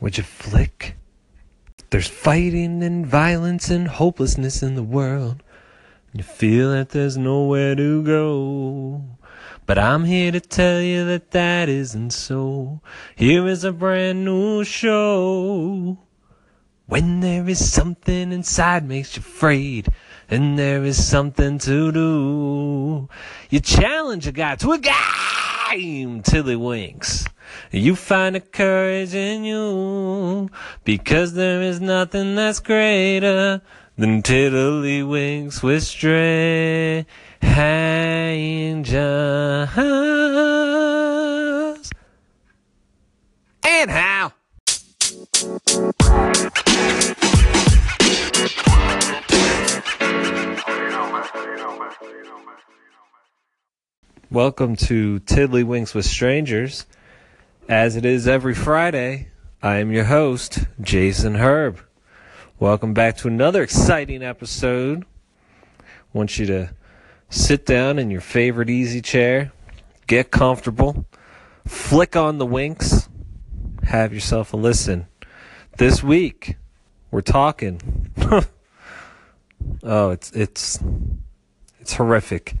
Would you flick? There's fighting and violence and hopelessness in the world. and You feel that there's nowhere to go. But I'm here to tell you that that isn't so. Here is a brand new show. When there is something inside makes you afraid, and there is something to do, you challenge a guy to a game till he winks. You find a courage in you because there is nothing that's greater than tiddlywinks with strangers. And how? Welcome to Tiddlywinks with Strangers. As it is every Friday, I am your host, Jason Herb. Welcome back to another exciting episode. want you to sit down in your favorite easy chair, get comfortable, flick on the winks, have yourself a listen. This week, we're talking. oh, it's it's it's horrific.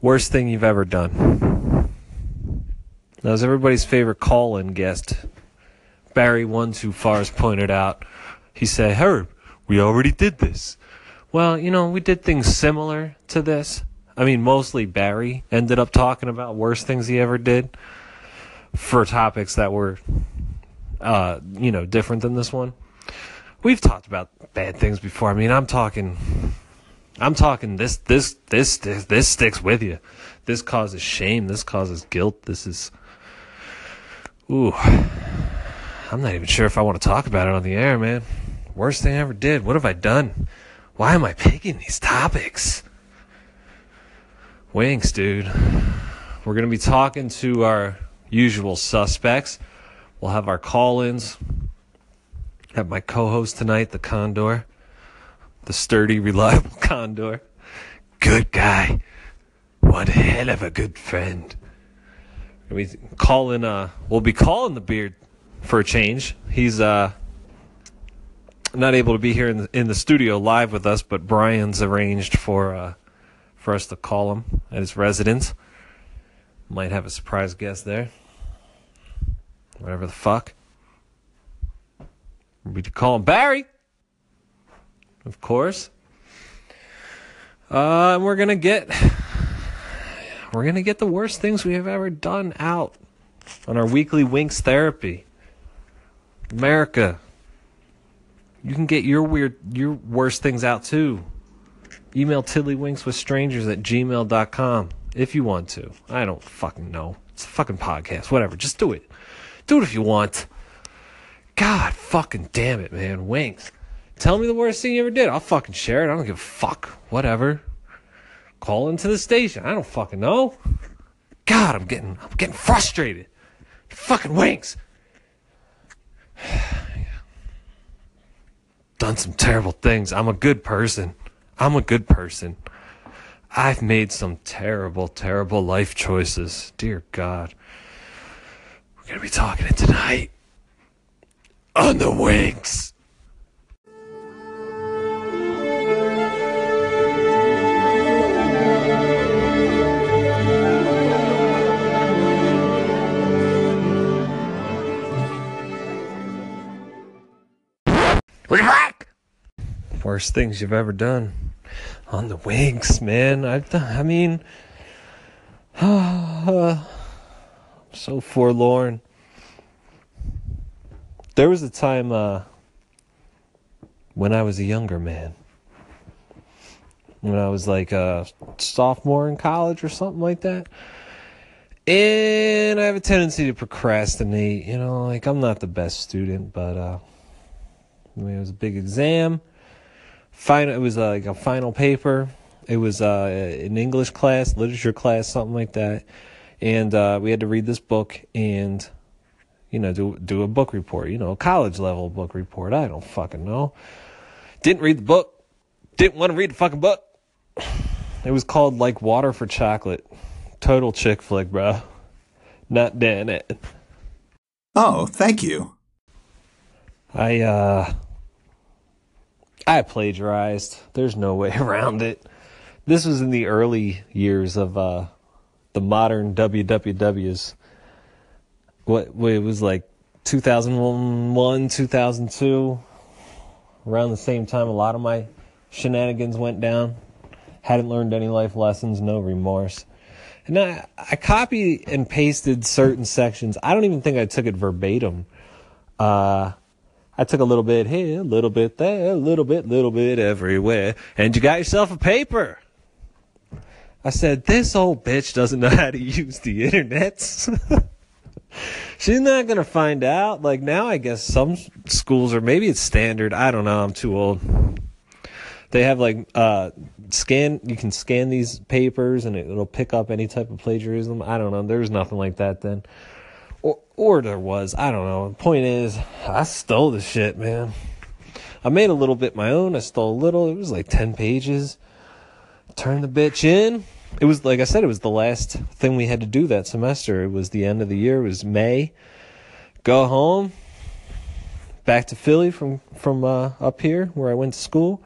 Worst thing you've ever done. That was everybody's favorite call-in guest. Barry One Two Fars pointed out. He said, "Herb, we already did this." Well, you know, we did things similar to this. I mean, mostly Barry ended up talking about worst things he ever did for topics that were, uh, you know, different than this one. We've talked about bad things before. I mean, I'm talking, I'm talking this, this, this, this, this sticks with you. This causes shame. This causes guilt. This is, ooh, I'm not even sure if I want to talk about it on the air, man. Worst thing I ever did. What have I done? Why am I picking these topics? Winks, dude. We're going to be talking to our usual suspects. We'll have our call ins. Have my co host tonight, the Condor, the sturdy, reliable Condor. Good guy. One hell of a good friend. We calling uh we'll be calling the beard for a change. He's uh not able to be here in the, in the studio live with us, but Brian's arranged for uh, for us to call him at his residence. Might have a surprise guest there. Whatever the fuck. We could call him Barry. Of course. Uh, and we're gonna get we're gonna get the worst things we have ever done out on our weekly Winks therapy. America, you can get your weird, your worst things out too. Email tiddlywinks with strangers at gmail.com if you want to. I don't fucking know. It's a fucking podcast. Whatever. Just do it. Do it if you want. God fucking damn it, man. Winks. Tell me the worst thing you ever did. I'll fucking share it. I don't give a fuck. Whatever. Call into the station. I don't fucking know. God, I'm getting I'm getting frustrated. Fucking winks. done some terrible things. I'm a good person. I'm a good person. I've made some terrible, terrible life choices. Dear God. We're to be talking it tonight on the Winks. Worst things you've ever done on the Winks, man. Done, I mean, uh, so forlorn. There was a time uh, when I was a younger man. When I was like a sophomore in college or something like that. And I have a tendency to procrastinate. You know, like I'm not the best student, but uh, I it was a big exam final. It was uh, like a final paper. It was uh, an English class, literature class, something like that, and uh, we had to read this book and you know do do a book report. You know, college level book report. I don't fucking know. Didn't read the book. Didn't want to read the fucking book. It was called like Water for Chocolate. Total chick flick, bro. Not Dan it. Oh, thank you. I uh I plagiarized. There's no way around it. This was in the early years of uh the modern WWWs. What it was like 2001, 2002 around the same time a lot of my shenanigans went down. Hadn't learned any life lessons, no remorse. And I, I copy and pasted certain sections. I don't even think I took it verbatim. Uh, I took a little bit here, a little bit there, a little bit, little bit everywhere, and you got yourself a paper. I said, this old bitch doesn't know how to use the internet. She's not gonna find out. Like now, I guess some schools, or maybe it's standard. I don't know. I'm too old. They have like uh, scan. You can scan these papers, and it, it'll pick up any type of plagiarism. I don't know. There's nothing like that then, or or there was. I don't know. The point is, I stole the shit, man. I made a little bit my own. I stole a little. It was like ten pages. Turned the bitch in it was like I said, it was the last thing we had to do that semester. It was the end of the year. It was May. Go home, back to Philly from from uh, up here where I went to school.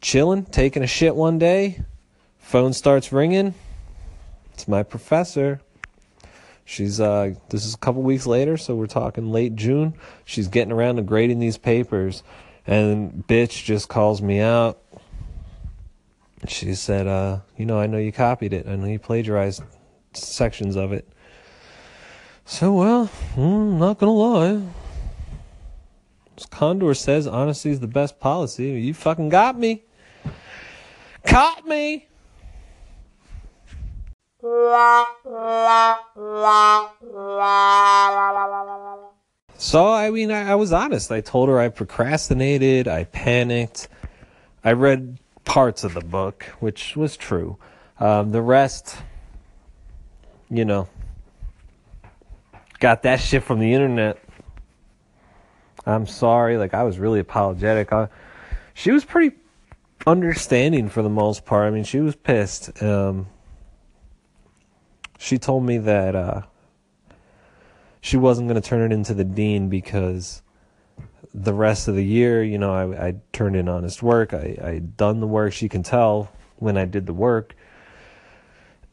Chilling, taking a shit one day. Phone starts ringing. It's my professor. She's uh this is a couple weeks later, so we're talking late June. She's getting around to grading these papers and bitch just calls me out she said, uh, you know, I know you copied it. I know you plagiarized sections of it. So, well, I'm hmm, not to lie. Condor says, honesty is the best policy. You fucking got me. Caught me. So, I mean, I, I was honest. I told her I procrastinated, I panicked. I read parts of the book, which was true. Um, the rest, you know, got that shit from the internet. I'm sorry, like I was really apologetic. I, she was pretty understanding for the most part. I mean, she was pissed. Um, she told me that uh, she wasn't going to turn it into the dean because the rest of the year, you know, I, I turned in honest work. I, I done the work. She can tell when I did the work.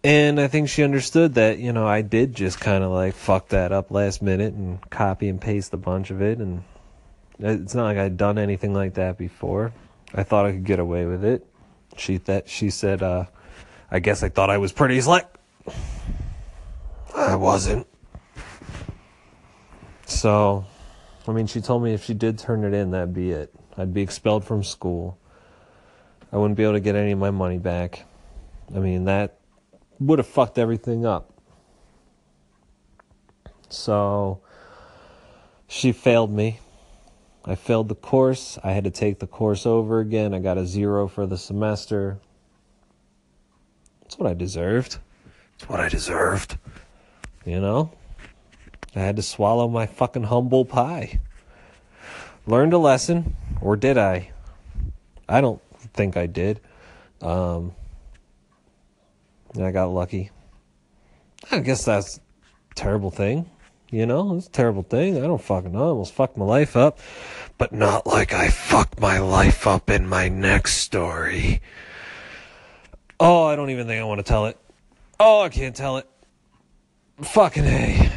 And I think she understood that, you know, I did just kind of like fuck that up last minute and copy and paste a bunch of it. And it's not like I'd done anything like that before. I thought I could get away with it. She that she said, uh, I guess I thought I was pretty slick. I wasn't. So I mean, she told me if she did turn it in, that'd be it. I'd be expelled from school. I wouldn't be able to get any of my money back. I mean, that would have fucked everything up. So, she failed me. I failed the course. I had to take the course over again. I got a zero for the semester. That's what I deserved. It's what I deserved. You know? I had to swallow my fucking humble pie. Learned a lesson, or did I? I don't think I did. Um, I got lucky. I guess that's terrible thing. You know, it's a terrible thing. I don't fucking know. I almost fucked my life up. But not like I fucked my life up in my next story. Oh, I don't even think I want to tell it. Oh, I can't tell it. Fucking A.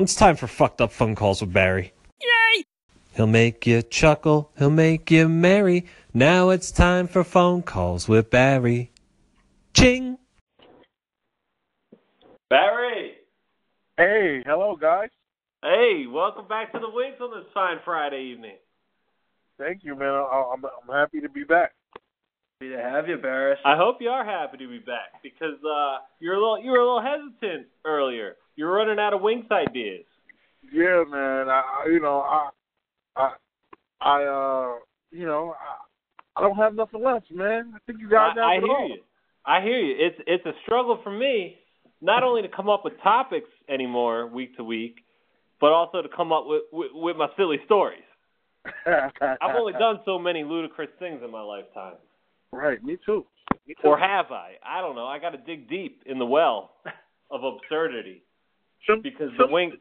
It's time for fucked up phone calls with Barry. Yay! He'll make you chuckle, he'll make you merry. Now it's time for phone calls with Barry. Ching! Barry! Hey, hello guys. Hey, welcome back to the Winks on this fine Friday evening. Thank you, man. I'm I'm happy to be back. Happy to have you, Barris. I hope you are happy to be back because uh, you're a little you were a little hesitant earlier. You're running out of Winks ideas. Yeah, man. I you know I I I uh you know I, I don't have nothing left, man. I think you guys I, I hear all. you. I hear you. It's it's a struggle for me not only to come up with topics anymore week to week, but also to come up with with, with my silly stories. I've only done so many ludicrous things in my lifetime. Right, me too. Me too. Or have I? I don't know. I got to dig deep in the well of absurdity some, because some, the wing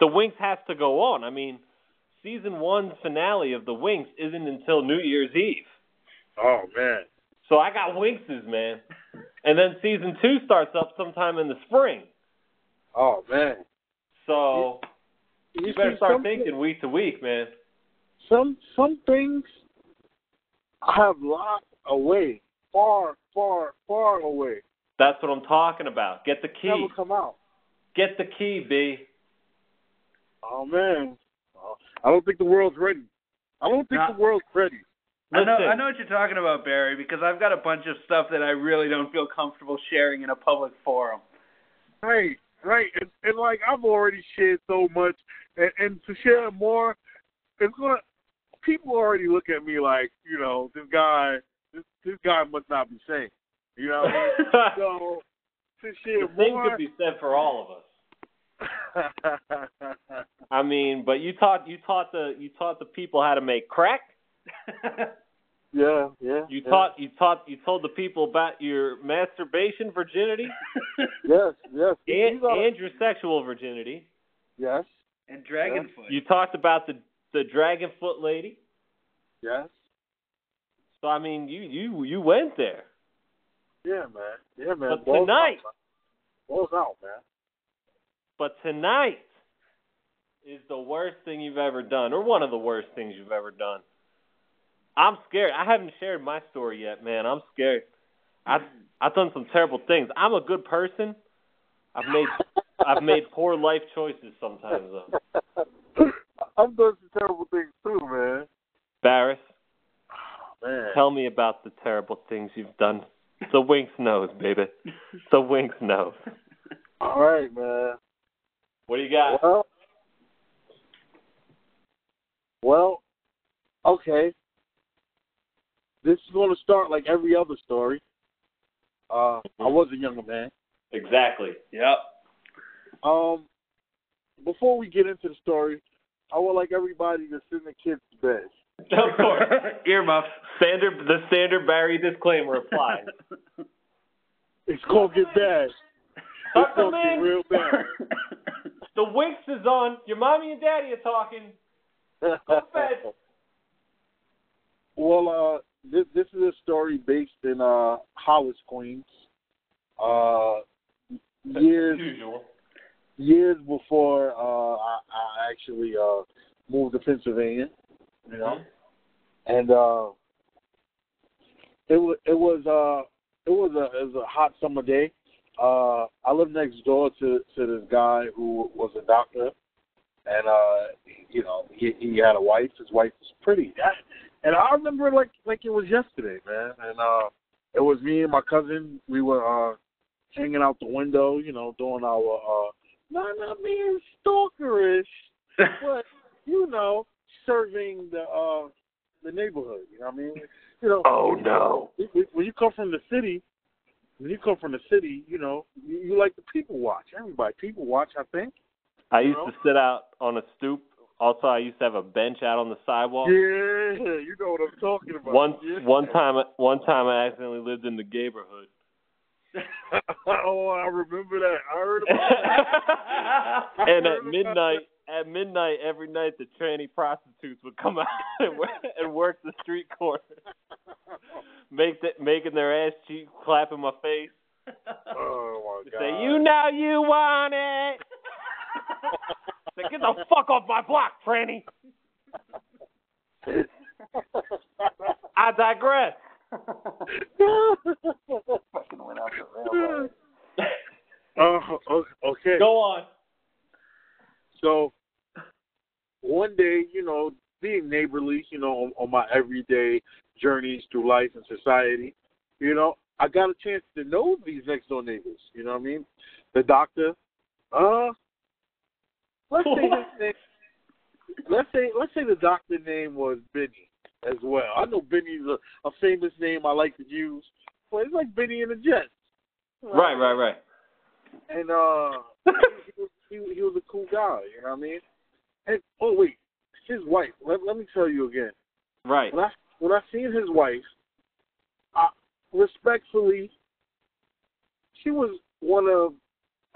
the Winks has to go on. I mean, season one finale of the Winks isn't until New Year's Eve. Oh man. So I got Winxes, man. And then season two starts up sometime in the spring. Oh man. So You, you better start thinking week to week, man. Some some things have locked away, far, far, far away. That's what I'm talking about. Get the key. Never come out. Get the key, B. Oh man. I don't think the world's ready. I don't think Nah. the world's ready. I know Listen. I know what you're talking about, Barry, because I've got a bunch of stuff that I really don't feel comfortable sharing in a public forum. Right, right. And, and like I've already shared so much, and, and to share more, it's gonna. People already look at me like, you know, this guy, this this guy must not be sane. You know what I mean? so to share the same more. could be said for all of us. I mean, but you taught you taught the you taught the people how to make crack. yeah, yeah. You yeah. taught you taught you told the people about your masturbation virginity Yes, yes. and, These are- and your sexual virginity. yes, and Dragonfoot. You talked about the the dragon foot lady. yes. So I mean, you you you went there. Yeah, man. Yeah, man. But Balls tonight-. Balls out, man. But tonight is the worst thing you've ever done, or one of the worst things you've ever done. I'm scared. I haven't shared my story yet, man. I'm scared. I've I've done some terrible things. I'm a good person. I've made I've made poor life choices sometimes though. I've done some terrible things too, man. Barris, Man. tell me about the terrible things you've done. The Winks knows, baby. The Winks knows. All right, man. What do you got? Well, well, okay. This is going to start like every other story. Uh, I was a younger man. Exactly. Yep. Um, before we get into the story, I would like everybody to send the kids' to bed. Of course. Earmuffs. Standard the standard Barry disclaimer applies. It's gonna get bad. It's gonna get in. real bad. The Winks is on. Your mommy and daddy are talking. Go to bed. well, uh, this this is a story based in uh Hollis, Queens. Uh, years usual. years before uh I, I actually uh moved to Pennsylvania, you know. And uh it was it was uh it was a it was a hot summer day. Uh I lived next door to to this guy who was a doctor and uh you know, he he had a wife, his wife was pretty. And I remember like like it was yesterday, man. And uh it was me and my cousin, we were uh hanging out the window, you know, doing our uh not not being stalkerish, but you know, serving the uh the neighborhood. You know what I mean? You know, Oh no. when- you come from the city, when you come from the city, you know, you, you like the people watch. Everybody people watch. I think. I used know? to sit out on a stoop. Also, I used to have a bench out on the sidewalk. Yeah, you know what I'm talking about. One yeah. one time, one time, I accidentally lived in the neighborhood. oh, I remember that. I heard about that. and at midnight, at midnight every night, the tranny prostitutes would come out and work, and work the street corner, make the, making their ass cheek, clap in my face, oh my god. say, "You know you want it." say, "Get the fuck off my block, tranny." I digress. Fucking went out the railroad. Oh, okay. Go on. So one day, you know, being neighborly, you know, on, on my everyday journeys through life and society, you know, I got a chance to know these next door neighbors. You know what I mean? The doctor, uh, let's say his name, let's say let's say the doctor name was Benny as well. I know Benny's a, a famous name I like to use, but it's like Benny and the Jets. Right, right, right. and uh he, was, he, he was a cool guy, you know what I mean? And oh wait, his wife. Let let me tell you again. Right. When I when I seen his wife, I respectfully, she was one of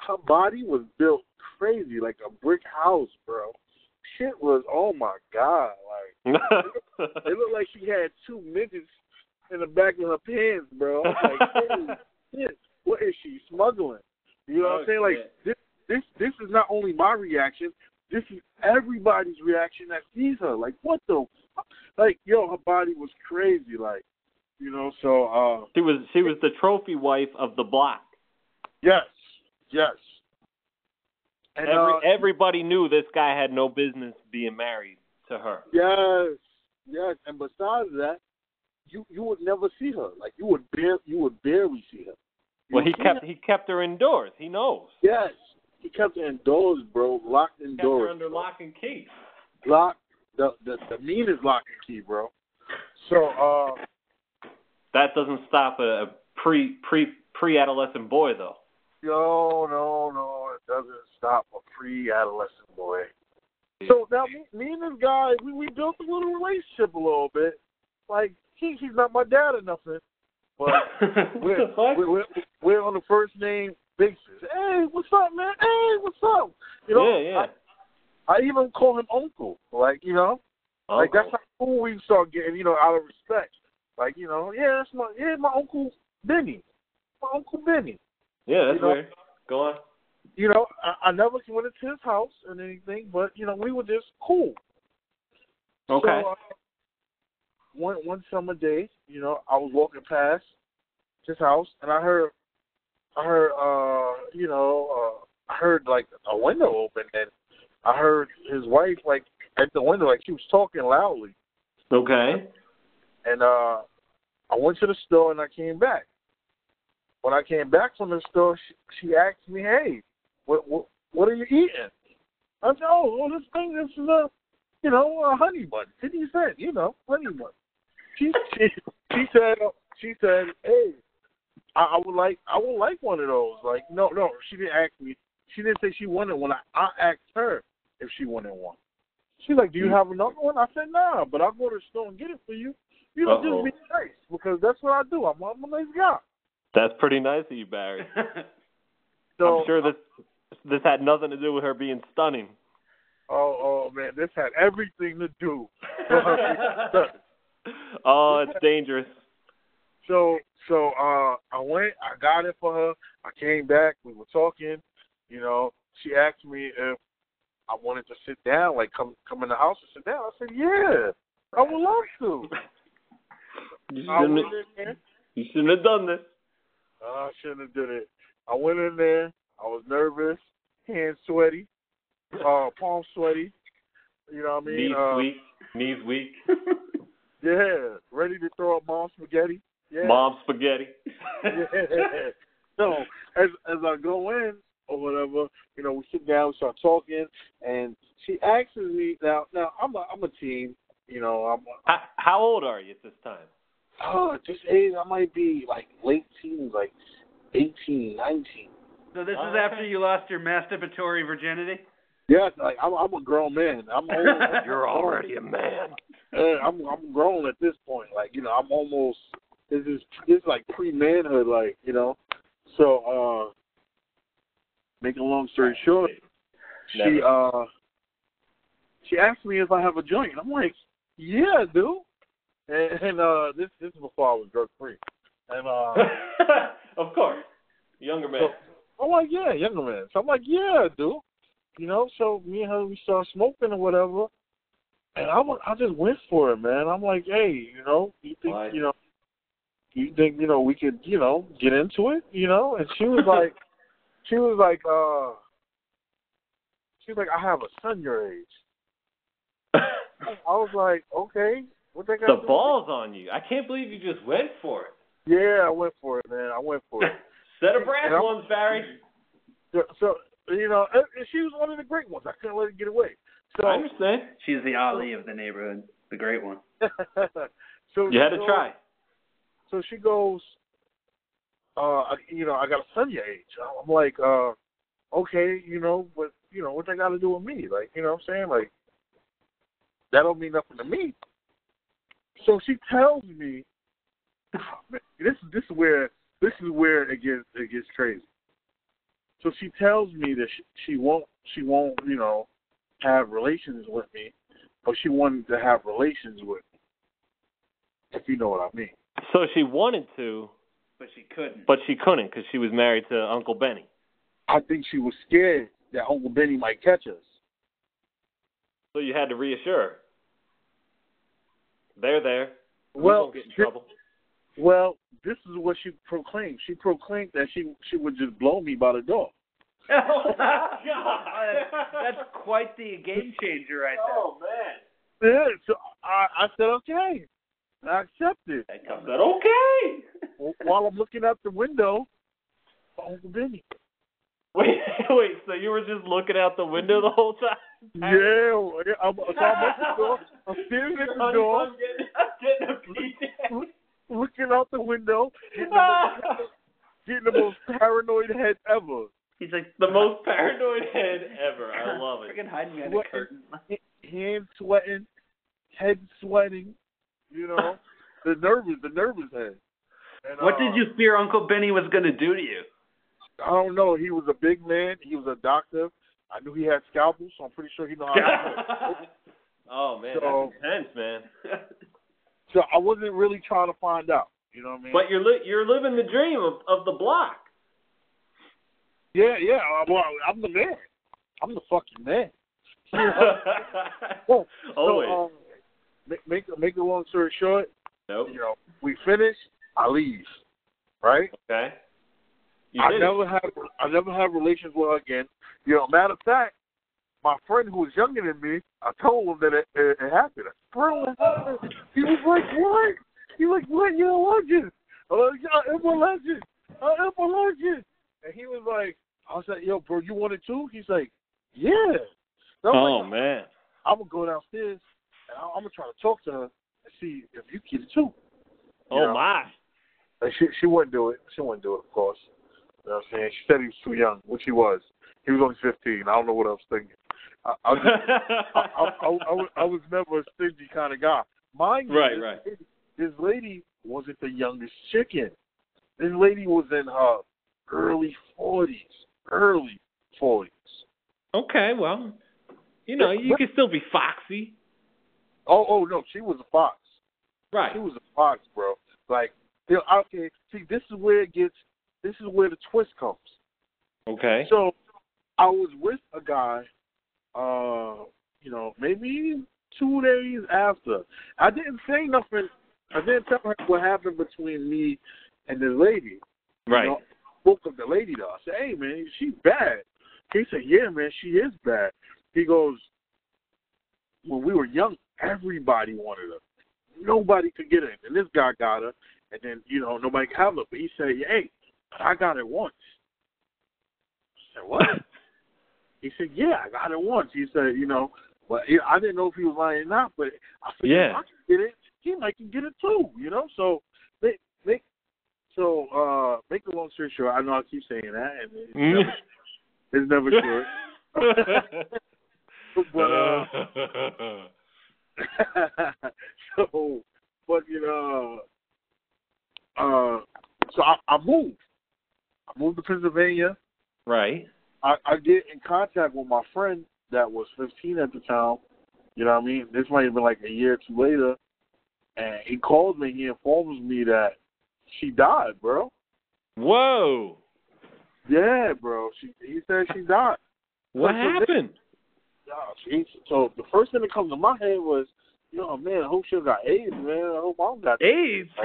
her body was built crazy, like a brick house, bro. Shit was oh my god, like it looked like she had two midgets in the back of her pants, bro. Like, holy shit, what is she smuggling? You know what I'm oh, saying? Like this, this, this is not only my reaction. This is everybody's reaction that sees her. Like, what the? Like, yo, her body was crazy. Like, you know. So, uh, she was she was the trophy wife of the block. yes, yes. And Every, uh, everybody knew this guy had no business being married to her. yes, yes. And besides that, you you would never see her. Like, you would bare you would barely see her. You Well, he kept her- he kept her indoors. He knows. Yes, he kept her indoors, bro. Locked Kept her indoors. under lock and key. Lock the the the meanest lock and key, bro. So, uh. That doesn't stop a, a pre pre pre adolescent boy though. No, no, no. It doesn't stop a pre-adolescent boy. So now me, me and this guy, we, we built a little relationship a little bit. Like he, he's not my dad or nothing, but what we're, the fuck? we're, we're we're on the first name basis. Hey, what's up, man? Hey, what's up? You know, yeah, yeah. I, I even call him uncle. Like you know, like that's how cool we start getting. You know, out of respect. Like you know, yeah, that's my yeah, my uncle Benny, my uncle Benny. yeah, that's you know- weird. Go on. you know, I, I never went into his house and anything, but you know, we were just cool. Okay. So, uh, one one summer day, you know, I was walking past his house and I heard, I heard, uh, you know, uh, I heard like a window open and I heard his wife like at the window, like she was talking loudly. okay. And uh, I went to the store and I came back. When I came back from the store, she, she asked me, "Hey, what what what are you eating?" I said, "Oh, well, this thing, this is a, you know, a honey bun, fifty cent, you know, honey bun." She she she said she said, "Hey, I, I would like I would like one of those." Like, no, no, she didn't ask me. She didn't say she wanted one. I, I asked her if she wanted one. She's like, "Do you hmm. have another one?" I said, "Nah, but I'll go to the store and get it for you." You know, Uh-oh. just be nice because that's what I do. I'm, I'm a nice guy. That's pretty nice of you, Barry. So, I'm sure this this had nothing to do with her being stunning. Oh, oh man, this had everything to do. with her being stunning. oh, it's dangerous. So, so uh, I went, I got it for her. I came back, we were talking. You know, she asked me if I wanted to sit down, like come come in the house and sit down. I said, yeah, I would love to. You I shouldn't, in you shouldn't have done this. Uh, I shouldn't have did it. I went in there. I was nervous, hands sweaty, uh, palms sweaty. You know what I mean? Knees uh, weak. Knees weak. Yeah, ready to throw up mom spaghetti. Yeah. Mom spaghetti. Yeah. So as as I go in or whatever, you know, we sit down, we start talking, and she asks me now. Now I'm a I'm a teen. You know, I'm how, how old are you at this time? oh, just age. I might be like late teens, like eighteen, nineteen. So this Oh, is after you lost your masturbatory virginity? Yeah, like I'm I'm a grown man. I'm old. You're already a man. Uh, I'm I'm grown at this point. Like you know, I'm almost. This is this is like pre manhood. Like you know, so uh, making a long story short, she uh, she asked me if I have a joint. I'm like, yeah, I do. And, and uh, this this is before I was drug free. And uh, of course. Younger man. so I'm like, yeah, younger man. So I'm like, yeah, I do. You know, so me and her we started smoking or whatever. And I I just went for it, man. I'm like, hey, you know, you think Why? you know, you think you know we could you know get into it, you know? And she was like, she was like, uh, she was like, I have a son your age. I was like, okay, what they got? the to do ball's on you. I can't believe you just went for it. it? Yeah, I went for it, man. I went for it. Set of brass ones, Barry. so, so you know, and, and she was one of the great ones. I couldn't let her get away. So I understand. She's the Ali of the neighborhood, the great one. so You had she to goes- try. So she goes, uh, you know, I got a son your age. I'm like, uh, okay, you know, but you know, what they got to do with me? Like, you know what I'm saying? Like, that don't mean nothing to me. So she tells me, this this is where this is where it gets it gets crazy. So she tells me that she, she won't she won't you know have relations with me, but she wanted to have relations with me. If you know what I mean. So she wanted to, but she couldn't. but she couldn't because she was married to Uncle Benny. I think she was scared that Uncle Benny might catch us. So you had to reassure her. They're there. We Well, won't get in thi- trouble. well, this is what she proclaimed. She proclaimed that she she would just blow me by the door. oh my God! That's quite the game changer right there. Oh man. Yeah, so I, I said okay. I accepted. I said okay. While I'm looking out the window, Uncle Benny. Wait, wait. So you were just looking out the window the whole time? Yeah, I'm, so I'm at the door. I'm standing at the door, I'm getting, I'm getting a PJ. looking out the window, getting the, most, getting the most paranoid head ever. He's like the most paranoid head ever. I love it. Freaking hiding behind What- a curtain. Hands sweating, head sweating. You know, the nervous, the nervous head. And, What uh, did you fear Uncle Benny was going to do to you? I don't know. He was a big man. He was a doctor. I knew he had scalpels, so I'm pretty sure he know how to do it. oh man, So- that's intense, man. So I wasn't really trying to find out. You know what I mean? But you're li- you're living the dream of, of the block. yeah, yeah. uh, Well, I'm the man. I'm the fucking man. Well, Always. So, um, make make make a long story short, nope. you know, we finish. I leave. Right. Okay. You I did never have I never have relations with her again. You know, matter of fact, my friend who was younger than me, I told him that it, it, it happened. Bro, it happened. he was like, "What?" He was like, "What? You're a legend." I was like, "I am a legend. I am a legend." And he was like, "I was like, yo, bro, you want it too?" He's like, "Yeah." So Oh like, man. I'm gonna go downstairs and I- I'm gonna try to talk to her and see if you get it too. Oh know? my. And she she wouldn't do it. She wouldn't do it, of course. You know what I'm saying? She said he was too young, which he was. He was only 15. I don't know what I was thinking. I, I, was, I, I, I, I, was, I was never a stingy kind of guy. Mind you, Right, this, right. lady- this lady wasn't the youngest chicken. This lady was in her early 40s. Early 40s. okay, well, you know, you can still be foxy. Oh, oh no, she was a fox. Right. She was a fox, bro. Like, okay, see, this is where it gets. This is where the twist comes. Okay. So, I was with a guy, uh, you know, maybe two days after. I didn't say nothing. I didn't tell her what happened between me and the lady. Right. You know, spoke of the lady though. I said, "Hey, man, she's bad." He said, "Yeah, man, she is bad." He goes, "When we were young, everybody wanted her. Nobody could get her, and this guy got her, and then you know nobody could have her. But he said, "Hey, I got it once." I said, "What?" he said, "Yeah, I got it once." He said, "You know, well, yeah, I didn't know if he was lying or not, but I figured Yeah. if I can get it, he might can get it too." You know, so they they so uh make a long story short, I know I keep saying that, and it's never, it's never short. but uh, so, but you know, uh, so I, I moved. I moved to Pennsylvania. right. I, I get in contact with my friend that was 15 at the time. You know what I mean? This might have been like a year or two later. And he calls me. He informs me that she died, bro. Whoa. Yeah, bro. She he said she died. What happened? So the first thing that comes to my head was, yo, man, I hope she got AIDS, man. I hope I don't got AIDS.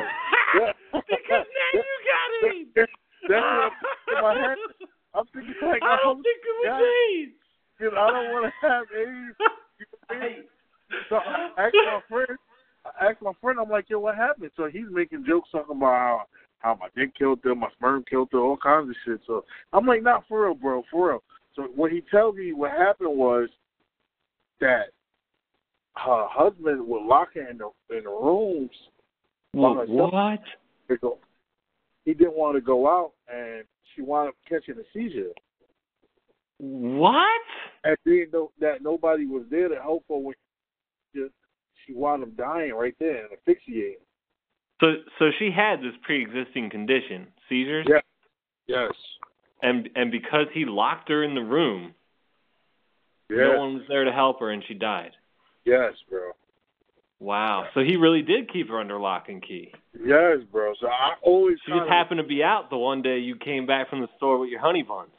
Yeah. because now you got AIDS. That's what in my head. I'm thinking like, I don't think it was. AIDS. Cause I don't want to have AIDS. What So I asked my friend. I asked my friend. I'm like, yo, what happened? So he's making jokes talking about how, how my dick killed her, my sperm killed her, all kinds of shit. So I'm like, not for real, bro, for real. So when he tells me what happened was that her husband would lock her in the in the rooms. What? He didn't want to go out, and she wound up catching a seizure. What? And being no, that nobody was there to help her when she, she wound up dying right there and asphyxiating. So so she had this pre-existing condition, seizures, Yeah. Yes. and and because he locked her in the room, Yes, no one was there to help her, and she died. yes, bro. Wow. So he really did keep her under lock and key. Yes, bro. So I always She just kinda- happened to be out the one day you came back from the store with your honey buns.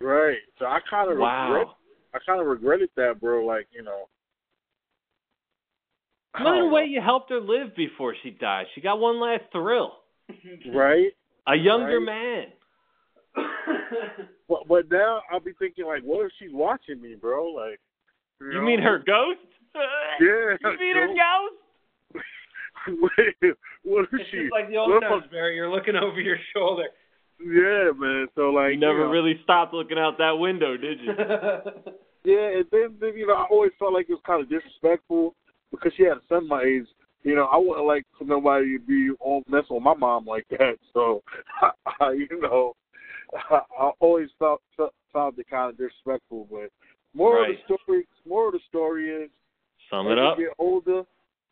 right. So I kind of regret. Wow. I kind of regretted that, bro. Like you know. I Well, in a way, you helped her live before she died. She got one last thrill. right? A younger Right. man. But but now I'll be thinking like, what if she's watching me, bro? Like. You know? mean her ghost? Yeah. You mean her ghost? Wait, what if It's she? just like the old if times, Barry. You're looking over your shoulder. Yeah, man. So like, You never know, really stopped looking out that window, did you? Yeah, and then, then you know, I always felt like it was kind of disrespectful because she had a son my age. You know, I wouldn't like for nobody to be on mess with my mom like that. So, I, you know, I, I always felt felt, found it kind of disrespectful. But more Right. of the story, more of the story is, Sum it up. you get older,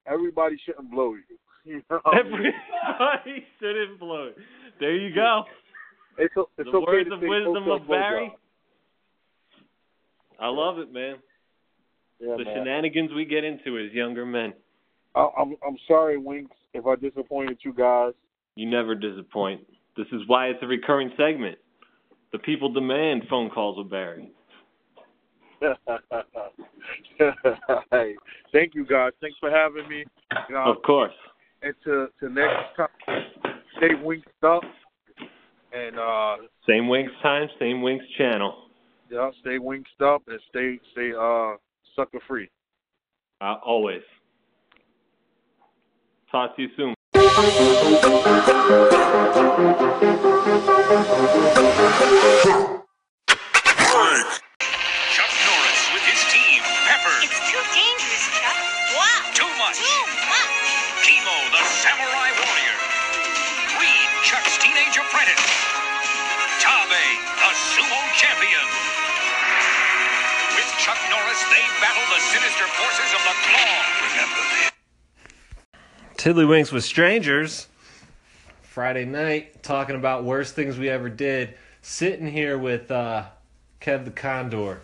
everybody shouldn't blow you. You know, Everybody shouldn't blow it. There you go. it's, o- it's the okay words of wisdom of Barry. I love it, man. Yeah, the man. shenanigans we get into as younger men. I, I'm I'm sorry, Winks, if I disappointed you guys. You never disappoint. This is why it's a recurring segment. The people demand phone calls with Barry. hey, thank you guys. Thanks for having me. You know, Of course. and to to next time, stay winked up, and uh, Same Winks time, same Winks channel. yeah, stay winked up, and stay stay uh sucker free. Uh, always. Talk to you soon. Chuck Norris with his team, Pepper. It's too dangerous, Chuck. Wow. Too much. Too much. Kimo, the samurai warrior. Green, Chuck's teenage apprentice. Tabe, the sumo champion. With Chuck Norris, they battle the sinister forces of the Claw. Remember this. Tiddlywinks with strangers. Friday night, talking about worst things we ever did. Sitting here with uh, Kev the Condor.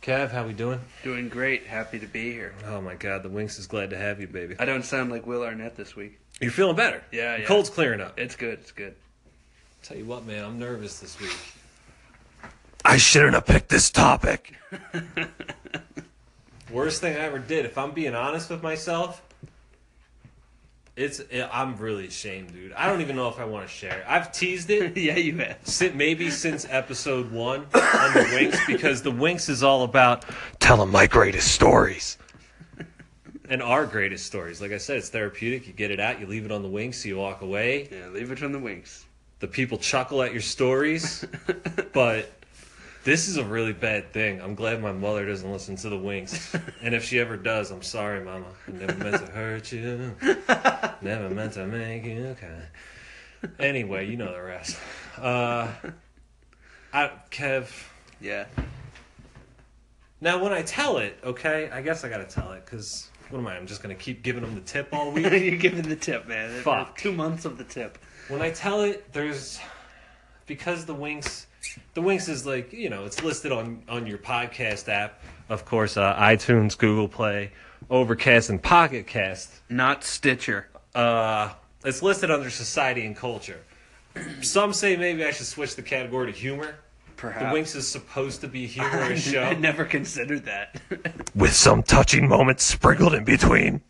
Kev, how we doing? Doing great. Happy to be here. Oh my God, the Winks is glad to have you, baby. I don't sound like Will Arnett this week. You're feeling better. Yeah, yeah. cold's clearing up. It's good. It's good. Tell you what, man, I'm nervous this week. I shouldn't have picked this topic. Worst thing I ever did, if I'm being honest with myself, it's it, I'm really ashamed, dude. I don't even know if I want to share it. I've teased it yeah, you have. si- maybe since episode one on the Winks because the Winks is all about telling my greatest stories. And our greatest stories. Like I said, it's therapeutic. You get it out, you leave it on the Winks, you walk away. Yeah, leave it on the Winks. The people chuckle at your stories, but this is a really bad thing. I'm glad my mother doesn't listen to the Winks. And if she ever does, I'm sorry, Mama. I never meant to hurt you. Never meant to make you cry. Anyway, you know the rest. Uh, I, Kev. Yeah. Now, when I tell it, okay, I guess I gotta tell it because what am I? I'm just gonna keep giving them the tip all week. You're giving the tip, man. Fuck. Two months of the tip. when I tell it, there's because the Winks, the Winks is like you know it's listed on on your podcast app, of course, uh, iTunes, Google Play, Overcast, and Pocket Cast. Not Stitcher. Uh, it's listed under society and culture. Some say maybe I should switch the category to humor. Perhaps. The Winks is supposed to be a I humorous show. I never considered that. with some touching moments sprinkled in between.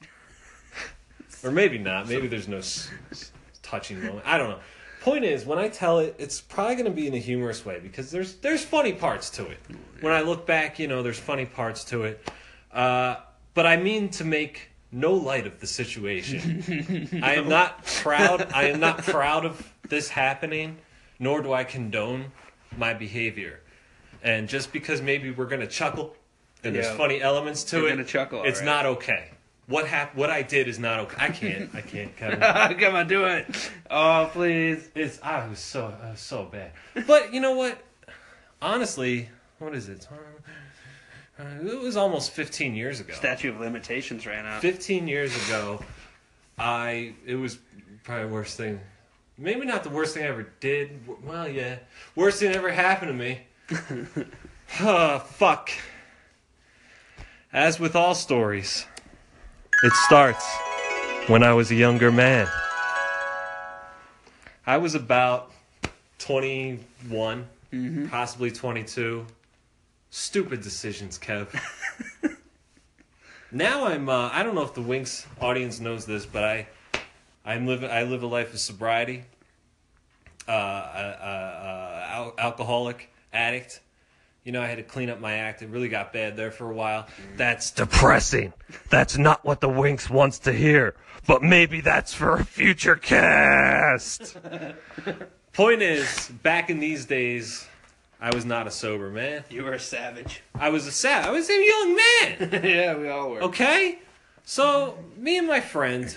Or maybe not. Maybe there's no s- s- touching moment. I don't know. Point is, when I tell it, it's probably going to be in a humorous way because there's there's funny parts to it. When I look back, you know, there's funny parts to it. Uh, but I mean to make no light of the situation. I am not proud. I am not proud of this happening, nor do I condone my behavior. And just because maybe we're going to chuckle and Yeah. there's funny elements to We're it, chuckle, it's alright. not okay. What hap- What I did is not okay. I can't. I can't, Kevin. Come on, do it. Oh, please. It's I was so I was so bad. But you know what? Honestly, what is it? Uh, It was almost 15 years ago. Statute of limitations ran out. 15 years ago, I it was probably the worst thing maybe not the worst thing I ever did. Well, yeah, worst thing ever happened to me. oh, fuck. As with all stories, it starts when I was a younger man. I was about 21, possibly 22. Stupid decisions, Kev. now I'm. Uh, I don't know if the Winks audience knows this, but I, I'm living. I live a life of sobriety. Uh, uh, uh, al- alcoholic addict. You know, I had to clean up my act. It really got bad there for a while. That's depressing. That's not what the Winks wants to hear. But maybe that's for a future cast. Point is, back in these days, I was not a sober man. You were a savage. I was a sad. I was a young man. yeah, we all were. Okay? So, me and my friend,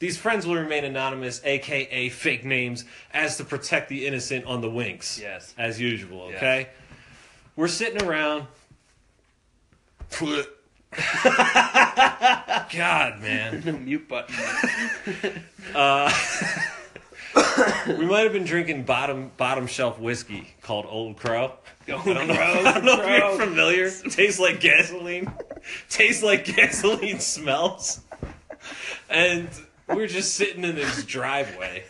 these friends will remain anonymous, aka fake names, as to protect the innocent on the winks. Yes. As usual, okay? We're sitting around. God, man. No mute button. Uh, we might have been drinking bottom bottom shelf whiskey called Old Crow. Old I don't know, I don't know if you're familiar. Tastes like gasoline. Tastes like gasoline smells. And we're just sitting in his driveway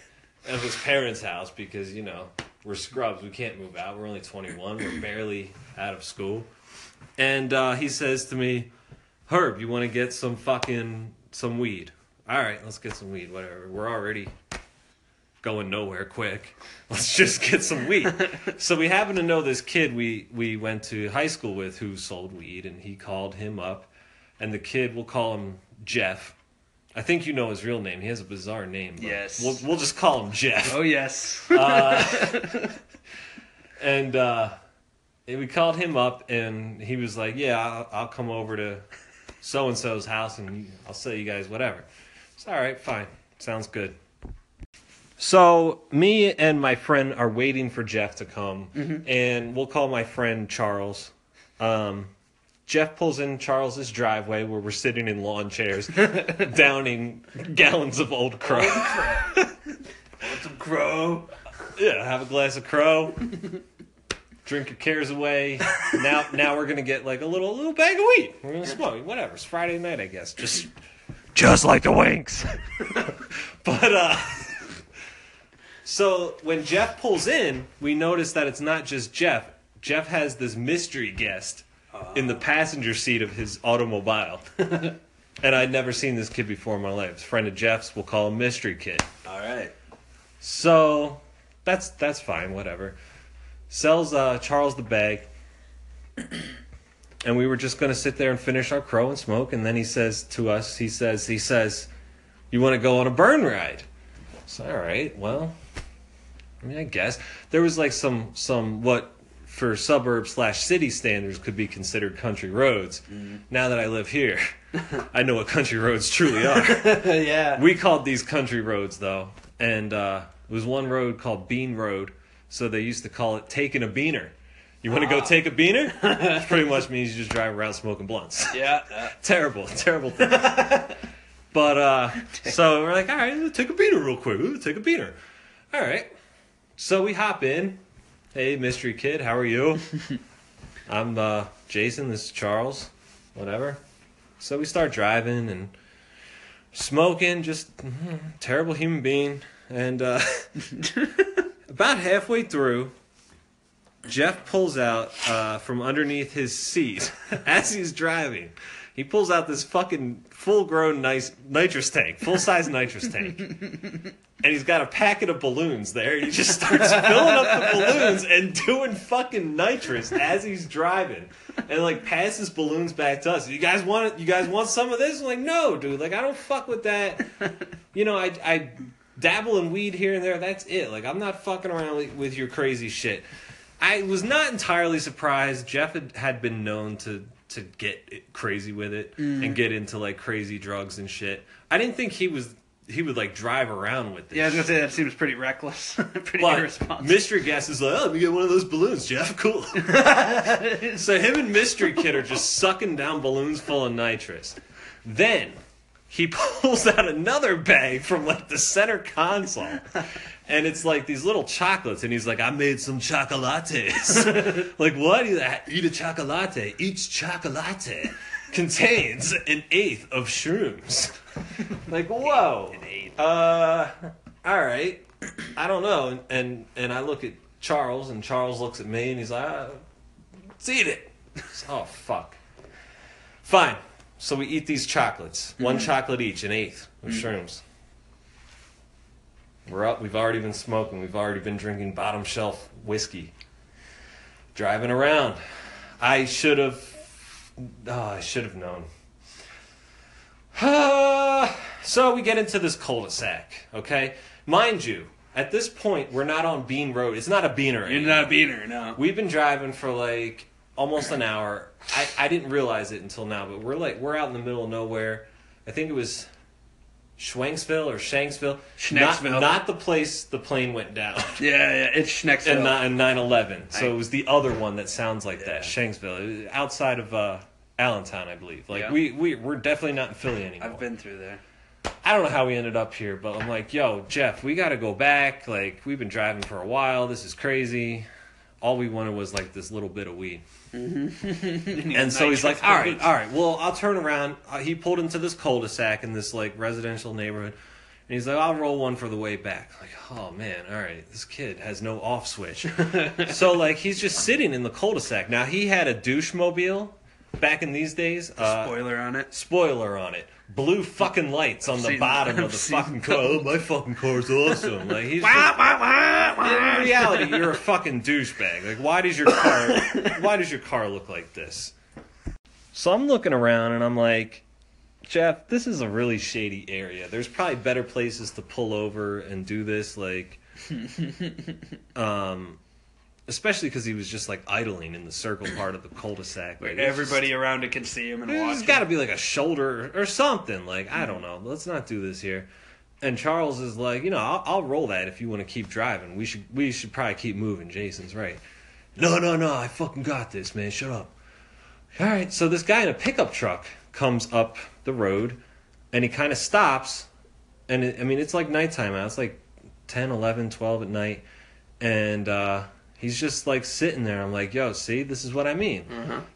of his parents' house because, you know, we're scrubs. We can't move out. We're only 21. We're barely out of school. And uh, he says to me, Herb, you want to get some fucking, some weed? All right, let's get some weed, whatever. We're already going nowhere quick. Let's just get some weed. so we happen to know this kid we we went to high school with who sold weed, and he called him up, and the kid we'll call him Jeff. I think you know his real name. He has a bizarre name. but Yes. We'll we'll just call him Jeff. Oh yes. Uh, and uh, we called him up, and he was like, "Yeah, I'll, I'll come over to so and so's house, and I'll sell you guys whatever." It's all right, fine, sounds good. So me and my friend are waiting for Jeff to come, and we'll call my friend Charles. Um, Jeff pulls in Charles's driveway where we're sitting in lawn chairs, downing gallons of Old Crow. Want some crow. Yeah, have a glass of crow. drink your cares away. Now, now we're gonna get like a little, little bag of weed. We're gonna smoke. Whatever. It's Friday night, I guess. Just, just like the Winks. but uh, so when Jeff pulls in, we notice that it's not just Jeff. Jeff has this mystery guest in the passenger seat of his automobile. and I'd never seen this kid before in my life. It's a friend of Jeff's. We'll call him Mystery Kid. All right. So that's that's fine, whatever. Sells uh, Charles the bag, and we were just gonna sit there and finish our crow and smoke. And then he says to us, he says, he says, "You want to go on a burn ride?" So all right, well, I mean, I guess there was like some some what for suburb slash city standards could be considered country roads. Now that I live here, I know what country roads truly are. yeah. We called these country roads though, and uh, it was one road called Bean Road, so they used to call it taking a beaner. You want to go take a beaner? Which pretty much means you just drive around smoking blunts. yeah. uh, terrible, terrible thing. but uh, so we're like, all right, take a beaner real quick. Ooh, take a beaner. All right. So we hop in. Hey, mystery kid, how are you? I'm uh, Jason. This is Charles. Whatever. So we start driving and smoking. Just mhm, terrible human being. And uh, about halfway through, Jeff pulls out uh, from underneath his seat as he's driving. He pulls out this fucking full-grown nice nitrous tank, full-size nitrous tank, and he's got a packet of balloons there. He just starts filling up the balloons and doing fucking nitrous as he's driving, and like passes balloons back to us. You guys want it? You guys want some of this? I'm like, no, dude. Like, I don't fuck with that. You know, I I dabble in weed here and there. That's it. Like, I'm not fucking around with, with your crazy shit. I was not entirely surprised. Jeff had, had been known to to get crazy with it and mm. get into like crazy drugs and shit. I didn't think he was he would like drive around with this. Yeah, I was gonna say that seems pretty reckless, pretty But irresponsible. Mystery Guest is like, oh, let me get one of those balloons, Jeff. Cool. so him and Mystery Kid are just sucking down balloons full of nitrous. Then he pulls out another bag from like the center console. And it's like these little chocolates, and he's like, "I made some chocolates." like what? He's like, Eat a chocolate. Each chocolate contains an eighth of shrooms. like whoa. An eighth. Uh, all right. I don't know. And, and and I look at Charles, and Charles looks at me, and he's like, ah, "Let's eat it." oh fuck. Fine. So we eat these chocolates. One mm-hmm. chocolate each, an eighth of mm. shrooms. We're up. We've already been smoking. We've already been drinking bottom shelf whiskey. Driving around. I should have. Oh, I should have known. so we get into this cul-de-sac. Okay, mind you, at this point we're not on Bean Road. It's not a beaner. You're not a beaner, no. We've been driving for like almost an hour. I, I didn't realize it until now, but we're like we're out in the middle of nowhere. I think it was Schwanksville or Shanksville. Schnecksville. Not, not the place the plane went down. Yeah, yeah, it's Schnecksville. and not- and 9/11. So I- it was the other one that sounds like that, Yeah. Shanksville, outside of uh, Allentown, I believe. Like Yeah. we we we're definitely not in Philly anymore. I've been through there. I don't know how we ended up here, but I'm like, yo, Jeff, we got to go back. Like, we've been driving for a while. This is crazy. All we wanted was like this little bit of weed. and so he's like, all right, all right, well, I'll turn around. Uh, he pulled into this cul-de-sac in this like residential neighborhood. And he's like, I'll roll one for the way back. Like, oh man, all right, this kid has no off switch. so like, he's just sitting in the cul-de-sac. Now he had a douche mobile back in these days. Uh, Spoiler on it. spoiler on it. Blue fucking lights on the seen- bottom I've of the fucking car. Oh, my fucking car's awesome. Like he's just, in reality, you're a fucking douchebag. Like why does your car why does your car look like this? So I'm looking around and I'm like, Jeff, this is a really shady area. There's probably better places to pull over and do this, like um especially because he was just like idling in the circle part of the cul-de-sac. Where Like, it's just- everybody around it can see him and watch there's got to be like a shoulder or something. Like I don't know. Let's not do this here. And Charles is like, you know, I'll, I'll roll that if you want to keep driving. We should we should probably keep moving. Jason's right. No, no, no. I fucking got this, man. Shut up. All right. So this guy in a pickup truck comes up the road, and he kind of stops. And it, I mean, it's like nighttime out. It's like 10, 11, 12 at night, and uh, he's just like sitting there. I'm like, yo, see, this is what I mean.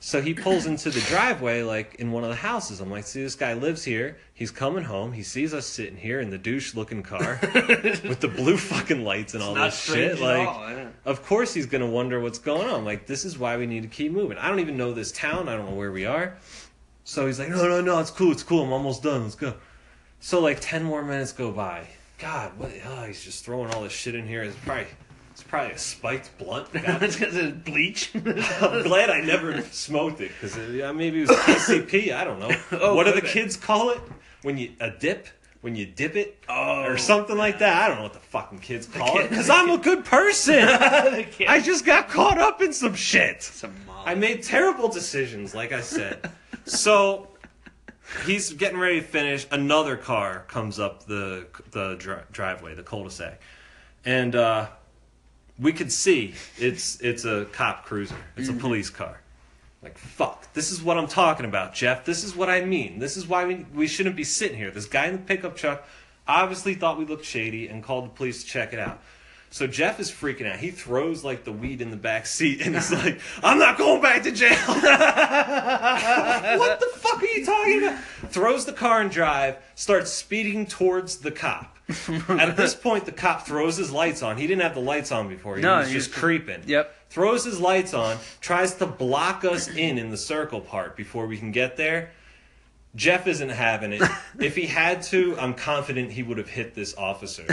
So he pulls into the driveway, like in one of the houses. I'm like, see, this guy lives here. He's coming home. He sees us sitting here in the douche looking car with the blue fucking lights and all not this shit. Like, all, of course he's gonna wonder what's going on. Like, this is why we need to keep moving. I don't even know this town. I don't know where we are. So he's like, no, no, no, it's cool, it's cool. I'm almost done. Let's go. So like ten more minutes go by. God, what? Oh, he's just throwing all this shit in here. It's probably, it's probably a spiked blunt. It's because it's bleach. I'm glad I never smoked it because yeah, maybe it was PCP. I don't know. Oh, what do the kids call it when you a dip? When you dip it Oh. or something like that? I don't know what the fucking kids call it because I'm a good person. I just got caught up in some shit. I made terrible decisions, like I said. so he's getting ready to finish. Another car comes up the the dri- driveway, the cul-de-sac, and uh, we could see it's it's a cop cruiser. It's a mm-hmm. police car. Like fuck, this is what I'm talking about, Jeff. This is what I mean. This is why we we shouldn't be sitting here. This guy in the pickup truck obviously thought we looked shady and called the police to check it out. So Jeff is freaking out. He throws like the weed in the back seat and he's like, "I'm not going back to jail." what the fuck are you talking about? Throws the car and drive, starts speeding towards the cop. At this point, the cop throws his lights on. He didn't have the lights on before. He No, was just creeping. Yep. Throws his lights on, tries to block us in in the circle part before we can get there. Jeff isn't having it. if he had to, I'm confident he would have hit this officer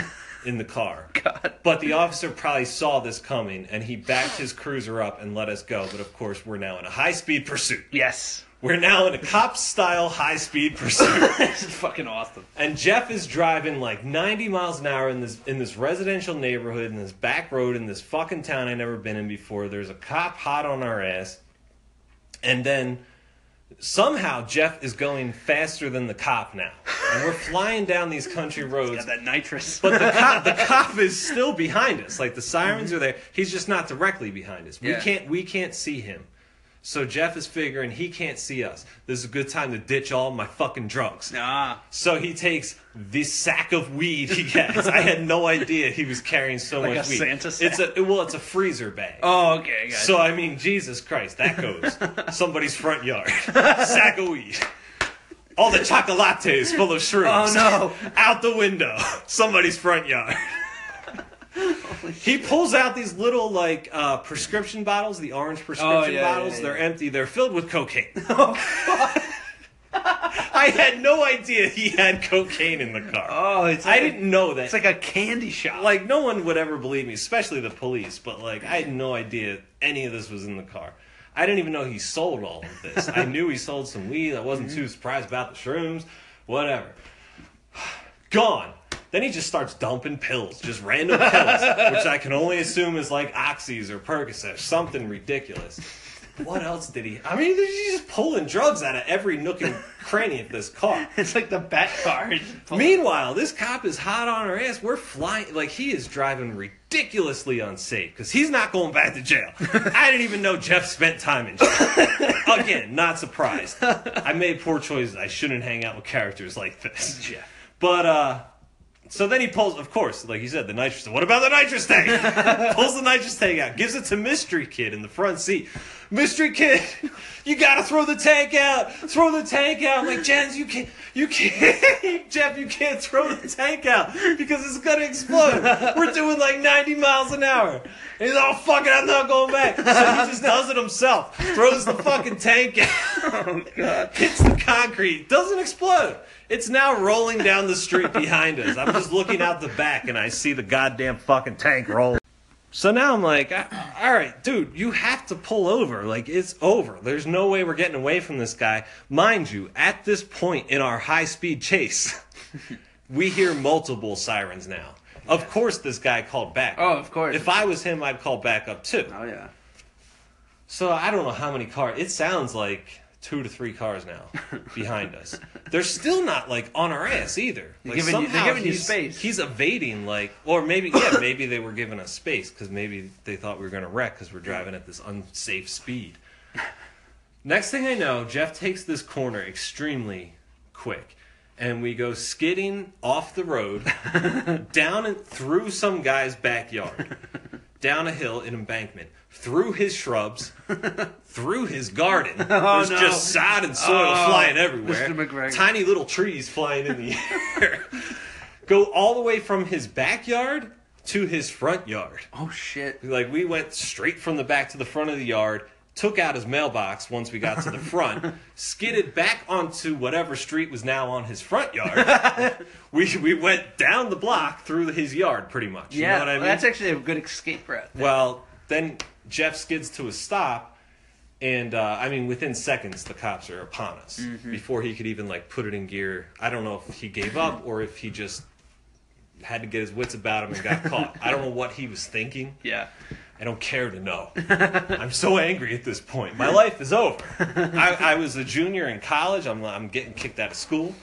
in the car. God. But the officer probably saw this coming and he backed his cruiser up and let us go. But of course, we're now in a high speed pursuit. Yes. We're now in a cop style high speed pursuit. this is fucking awesome. and Jeff is driving like 90 miles an hour in this in this residential neighborhood in this back road in this fucking town I never been in before. There's a cop hot on our ass. And then somehow Jeff is going faster than the cop now. And we're flying down these country roads. Got that nitrous. But the cop, the cop is still behind us. Like the sirens mm-hmm. are there. He's just not directly behind us. Yeah. We can't we can't see him. So Jeff is figuring he can't see us. This is a good time to ditch all my fucking drugs. Ah. So he takes this sack of weed he gets. I had no idea he was carrying so Like much a weed. Santa sack? It's a well, it's a freezer bag. Oh, okay. Gotcha. So I mean, Jesus Christ, that goes somebody's front yard. Sack of weed. All the chocolates full of shrooms. Oh, no. Out the window. Somebody's front yard. He pulls out these little like uh, prescription bottles, the orange prescription Oh, yeah, yeah, bottles. yeah. They're empty. They're filled with cocaine. I had no idea he had cocaine in the car. oh, it's I didn't know that It's like a candy shop. like no one would ever believe me, especially the police. But like I had no idea any of this was in the car. I didn't even know he sold all of this. I knew he sold some weed. I wasn't too surprised about the shrooms. Whatever. Gone. Then he just starts dumping pills, just random pills, which I can only assume is like oxys or Percocet, something ridiculous. What else did he? I mean, he's just pulling drugs out of every nook and cranny of this car. it's like the bat car. Meanwhile, this cop is hot on our ass. We're flying, like, he is driving ridiculously unsafe because he's not going back to jail. I didn't even know Jeff spent time in jail. Again, not surprised. I made poor choices. I shouldn't hang out with characters like this. Jeff. But, uh, so then he pulls, of course, like you said, the nitrous. What about the nitrous tank? pulls the nitrous tank out, gives it to Mystery Kid in the front seat. Mystery Kid, you gotta throw the tank out. Throw the tank out. I'm like Jens, you can't, you can't, Jeff, you can't throw the tank out because it's gonna explode. We're doing like 90 miles an hour. And he's all, fuck it, I'm not going back. So he just does it himself. Throws the fucking tank out. Oh god. hits the concrete, doesn't explode. It's now rolling down the street behind us. I'm just looking out the back and I see the goddamn fucking tank rolling. So now I'm like, all right, dude, you have to pull over. Like, it's over. There's no way we're getting away from this guy. Mind you, at this point in our high speed chase, we hear multiple sirens now. Of course, this guy called back. Oh, of course. If I was him, I'd call back up too. Oh yeah. So I don't know how many cars. It sounds like two to three cars now behind us. They're still not like on our ass either. Like giving you- they're somehow giving you space. He's evading, like, or maybe yeah, maybe they were giving us space because maybe they thought we were gonna wreck because we're driving at this unsafe speed. Next thing I know, Jeff takes this corner extremely quick. And we go skidding off the road, down and through some guy's backyard, down a hill, an embankment, through his shrubs, through his garden. There's oh, no. just sod and soil Oh, flying everywhere. Mr. McGregor. Tiny little trees flying in the air. go all the way from his backyard to his front yard. Oh shit. Like we went straight from the back to the front of the yard, took out his mailbox once we got to the front, skidded back onto whatever street was now on his front yard. we we went down the block through his yard pretty much. You Yeah, know what I mean? that's actually a good escape route. well, then Jeff skids to a stop and uh, I mean within seconds the cops are upon us Mm-hmm. before he could even like put it in gear. I don't know if he gave up or if he just had to get his wits about him and got caught. I don't know what he was thinking. Yeah. I don't care to know. I'm so angry at this point. My life is over. I, I was a junior in college. I'm, I'm getting kicked out of school.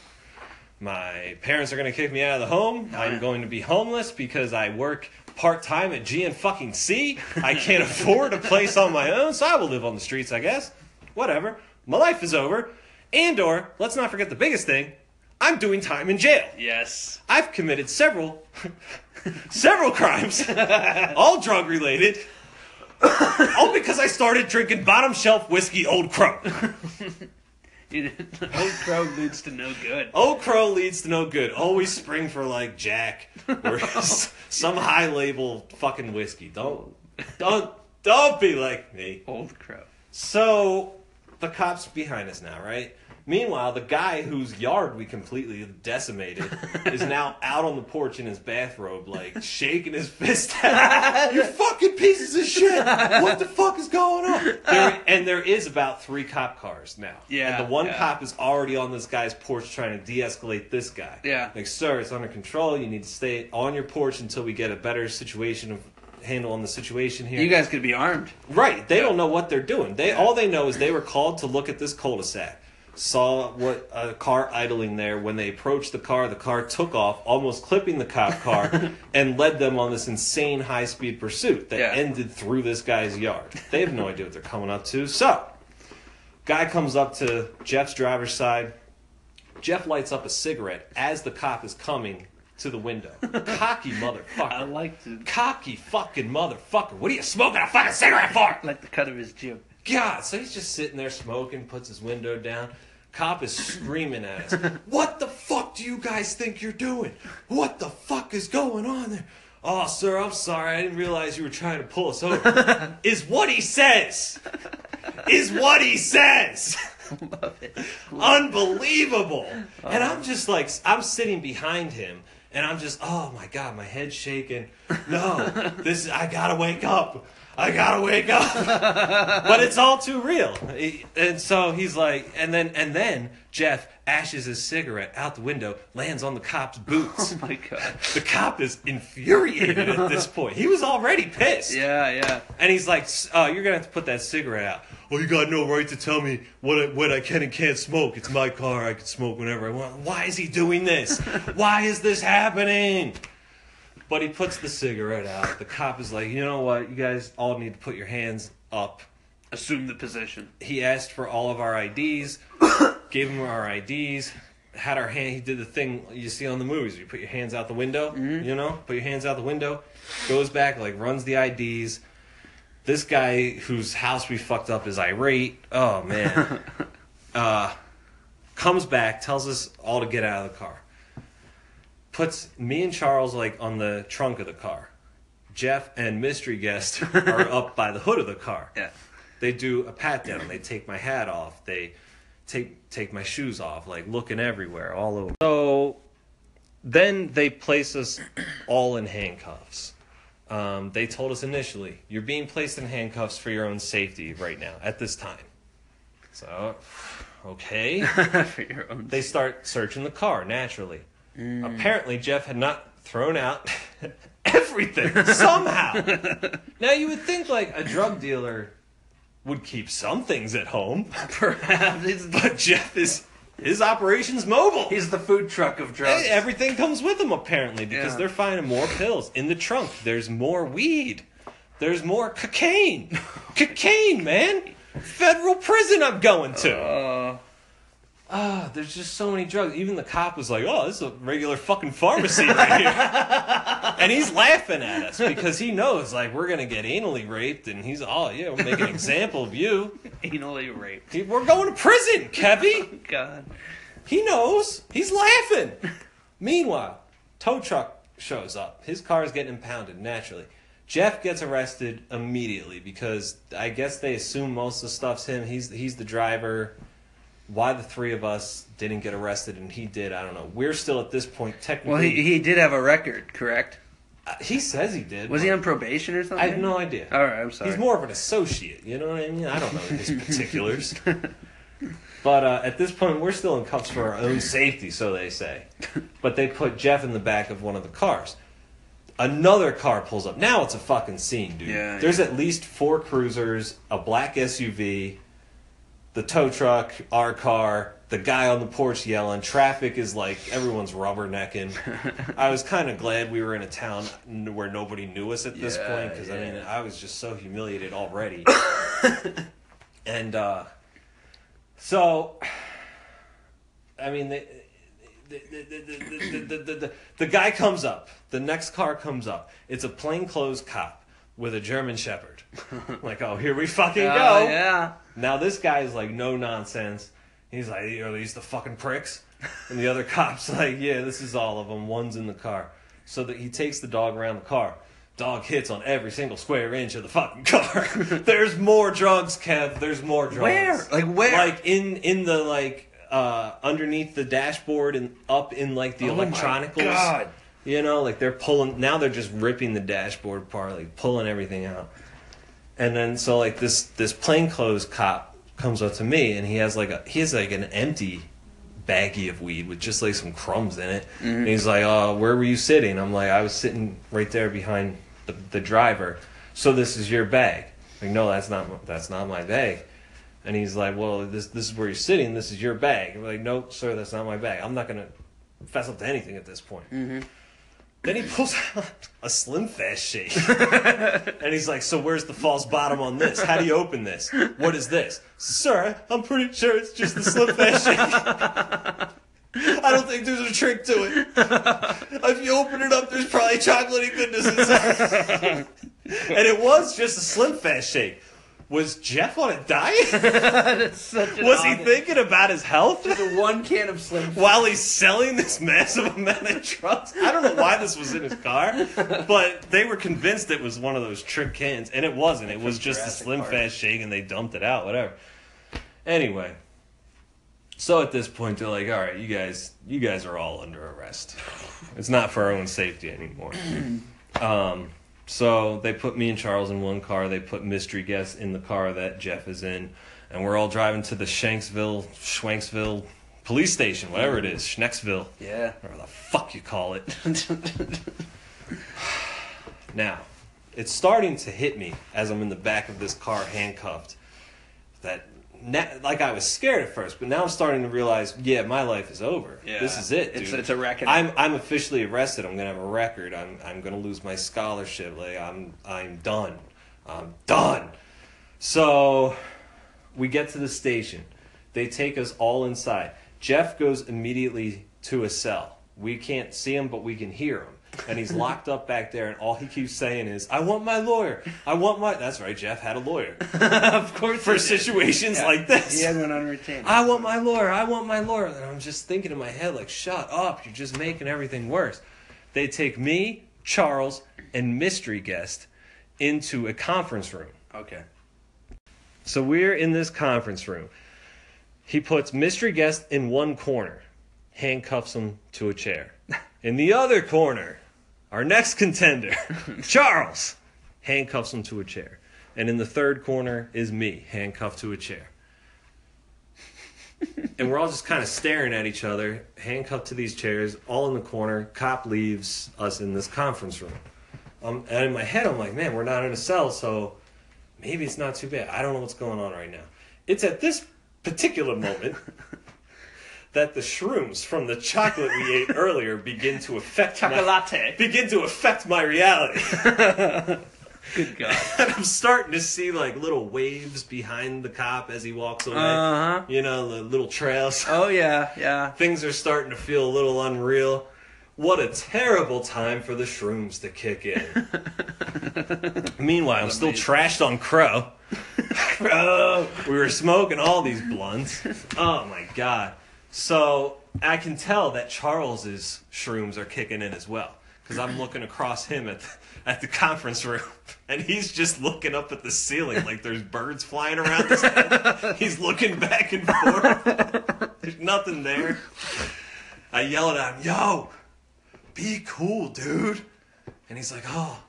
My parents are going to kick me out of the home. I'm going to be homeless because I work part time at G and fucking C. I can't afford a place on my own, so I will live on the streets, I guess. Whatever. My life is over. And or, let's not forget the biggest thing, I'm doing time in jail. Yes. I've committed several several crimes, all drug related. all because I started drinking bottom shelf whiskey Old Crow. Old Crow leads to no good. Old Crow leads to no good. Always spring for like Jack or some high label fucking whiskey. Don't don't don't be like me. Old Crow. So the cops behind us now, right? Meanwhile, the guy whose yard we completely decimated is now out on the porch in his bathrobe, like shaking his fist at you fucking pieces of shit. What the fuck is going on? There, and there is about three cop cars now. Yeah, And the one yeah. cop is already on this guy's porch trying to de-escalate this guy. Yeah. Like, sir, it's under control. You need to stay on your porch until we get a better situation of handle on the situation here. You guys could be armed. Right. They don't know what they're doing. They all they know is they were called to look at this cul-de-sac. Saw what a car idling there. When they approached the car, the car took off, almost clipping the cop car, and led them on this insane high-speed pursuit that Yeah. ended through this guy's yard. They have no idea what they're coming up to. So, Guy comes up to Jeff's driver's side. Jeff lights up a cigarette as the cop is coming to the window. Cocky motherfucker. I like to Cocky fucking motherfucker. What are you smoking a fucking cigarette for? like the cut of his jib. God, so he's just sitting there smoking, puts his window down. Cop is screaming at us. What the fuck do you guys think you're doing? What the fuck is going on there? Oh, sir, I'm sorry. I didn't realize you were trying to pull us over. is what he says. Is what he says. Love it. Unbelievable. Uh-huh. And I'm just like, I'm sitting behind him. And I'm just, oh my god, my head's shaking. No, this I gotta wake up. I gotta wake up. but it's all too real. And so he's like, and then and then Jeff ashes his cigarette out the window, lands on the cop's oh boots. Oh my god. The cop is infuriated at this point. He was already pissed. Yeah, yeah. And he's like, "Oh, you're gonna have to put that cigarette out." Well, you got no right to tell me what I, what I can and can't smoke. It's my car. I can smoke whenever I want. Why is he doing this? Why is this happening? But he puts the cigarette out. The cop is like, you know what? You guys all need to put your hands up. Assume the position. He asked for all of our IDs, gave him our IDs, had our hand. He did the thing you see on the movies. You put your hands out the window. You know, put your hands out the window. Goes back, like runs the IDs. This guy whose house we fucked up is irate. Oh man. uh, comes back, tells us all to get out of the car. Puts me and Charles like on the trunk of the car. Jeff and mystery guest are up by the hood of the car Yeah. they do a pat down. They take my hat off. They take take my shoes off, like looking everywhere, all over. So then they place us all in handcuffs. Um, they told us initially, you're being placed in handcuffs for your own safety right now at this time. So, okay. For your own. They start searching the car naturally. Apparently, Jeff had not thrown out everything somehow. now you would think like a drug dealer would keep some things at home, Perhaps but Jeff is his operation's mobile. he's the food truck of drugs. Hey, everything comes with him apparently because Yeah. they're finding more pills in the trunk. There's more weed. There's more cocaine. cocaine, man. Federal prison I'm going to. Uh, Ah, there's just so many drugs. Even the cop was like, "Oh, this is a regular fucking pharmacy right here," and he's laughing at us because he knows like we're gonna get anally raped, and he's, "Oh yeah, we'll make an example of you. anally raped. We're going to prison, Kevy." God. He knows. He's laughing. Meanwhile, tow truck shows up. His car is getting impounded naturally. Jeff gets arrested immediately because I guess they assume most of the stuff's him. He's he's the driver. Why the three of us didn't get arrested and he did, I don't know. We're still at this point technically. Well, he, he did have a record, correct? Uh, he says he did. Was he on probation or something? I have no idea. All right, I'm sorry. He's more of an associate, you know what I mean? I don't know his particulars. but uh, at this point, we're still in cuffs for our own safety, so they say. But they put Jeff in the back of one of the cars. Another car pulls up. Now it's a fucking scene, dude. Yeah, There's yeah. at least four cruisers, a black SUV, the tow truck, our car, the guy on the porch yelling. Traffic is like everyone's rubbernecking. I was kind of glad we were in a town where nobody knew us at this Yeah, point because I mean. I was just so humiliated already. and uh, so, I mean, the the, the, the, the, the, the, the, the guy comes up. The next car comes up. It's a plainclothes cop with a German Shepherd. like, oh, here we fucking Oh, go. yeah. Now this guy is like no nonsense. He's like, are these the fucking pricks? And the other cop's like, yeah, this is all of them. One's in the car. So that he takes the dog around the car. Dog hits on every single square inch of the fucking car. There's more drugs, Kev. There's more drugs. Where? Like where? Like in in the like uh underneath the dashboard and up in like the Oh electronicals. God. You know, like they're pulling now they're just ripping the dashboard apart, like pulling everything out. And then so like this this plainclothes cop comes up to me and he has like a he has like an empty baggie of weed with just like some crumbs in it. And he's like, "Uh, where were you sitting?" I'm like, "I was sitting right there behind the, the driver." So this is your bag? Like, no, that's not my- that's not my bag. And he's like, "Well, this this is where you're sitting. This is your bag." I'm like, "No, sir, that's not my bag. I'm not gonna fess up to anything at this point." Then he pulls out a Slim Fast shake. and he's like, So where's the false bottom on this? How do you open this? What is this? Sir, I'm pretty sure it's just the Slim Fast shake. I don't think there's a trick to it. If you open it up, there's probably chocolatey goodness inside. and it was just a Slim Fast shake. Was Jeff on a diet? Was he thinking about his health? The one can of Slim while he's selling this massive amount of drugs. I don't know why this was in his car, but they were convinced it was one of those trick cans, and it wasn't. It was just a Slim. Fast shake, and they dumped it out. Whatever. Anyway, so at this point, they're like, "All right, you guys, you guys are all under arrest. It's not for our own safety anymore." um, so they put me and Charles in one car. They put mystery guest in the car that Jeff is in, and we're all driving to the Shanksville, Schwanksville police station, whatever it is, Schnecksville, Yeah. whatever the fuck you call it. Now, it's starting to hit me as I'm in the back of this car handcuffed that, na like, I was scared at first, but now I'm starting to realize, yeah, my life is over. Yeah. This is it, dude. It's- it's a reckoning. I'm I'm officially arrested. I'm gonna have a record. I'm I'm gonna lose my scholarship. Like I'm I'm done. I'm done. So we get to the station. They take us all inside. Jeff goes immediately to a cell. We can't see him, but we can hear him. And he's locked up back there, and all he keeps saying is, I want my lawyer. I want my. That's right, Jeff had a lawyer. of course. For situations Yeah. like this. He had one on retainer. I want my lawyer. I want my lawyer. And I'm just thinking in my head, like, shut up. You're just making everything worse. They take me, Charles, and mystery guest into a conference room. Okay. So we're in this conference room. He puts mystery guest in one corner, handcuffs him to a chair. In the other corner, our next contender, Charles, handcuffs him to a chair. And in the third corner is me, handcuffed to a chair. and we're all just kind of staring at each other, handcuffed to these chairs, all in the corner. Cop leaves us in this conference room. Um, and in my head, I'm like, man, we're not in a cell, so maybe it's not too bad. I don't know what's going on right now. It's at this particular moment that the shrooms from the chocolate we ate earlier begin to affect my, begin to affect my reality. Good God. and I'm starting to see like little waves behind the cop as he walks away. Uh-huh. You know, the little trails. Oh yeah, yeah. Things are starting to feel a little unreal. What a terrible time for the shrooms to kick in. Meanwhile, I'm still trashed on Crow. Crow! We were smoking all these blunts. Oh my god. So I can tell that Charles's shrooms are kicking in as well. Because I'm looking across him at the, at the conference room, and he's just looking up at the ceiling like there's birds flying around his head. He's looking back and forth. There's nothing there. I yell at him, "Yo, be cool, dude!" And he's like, "Oh,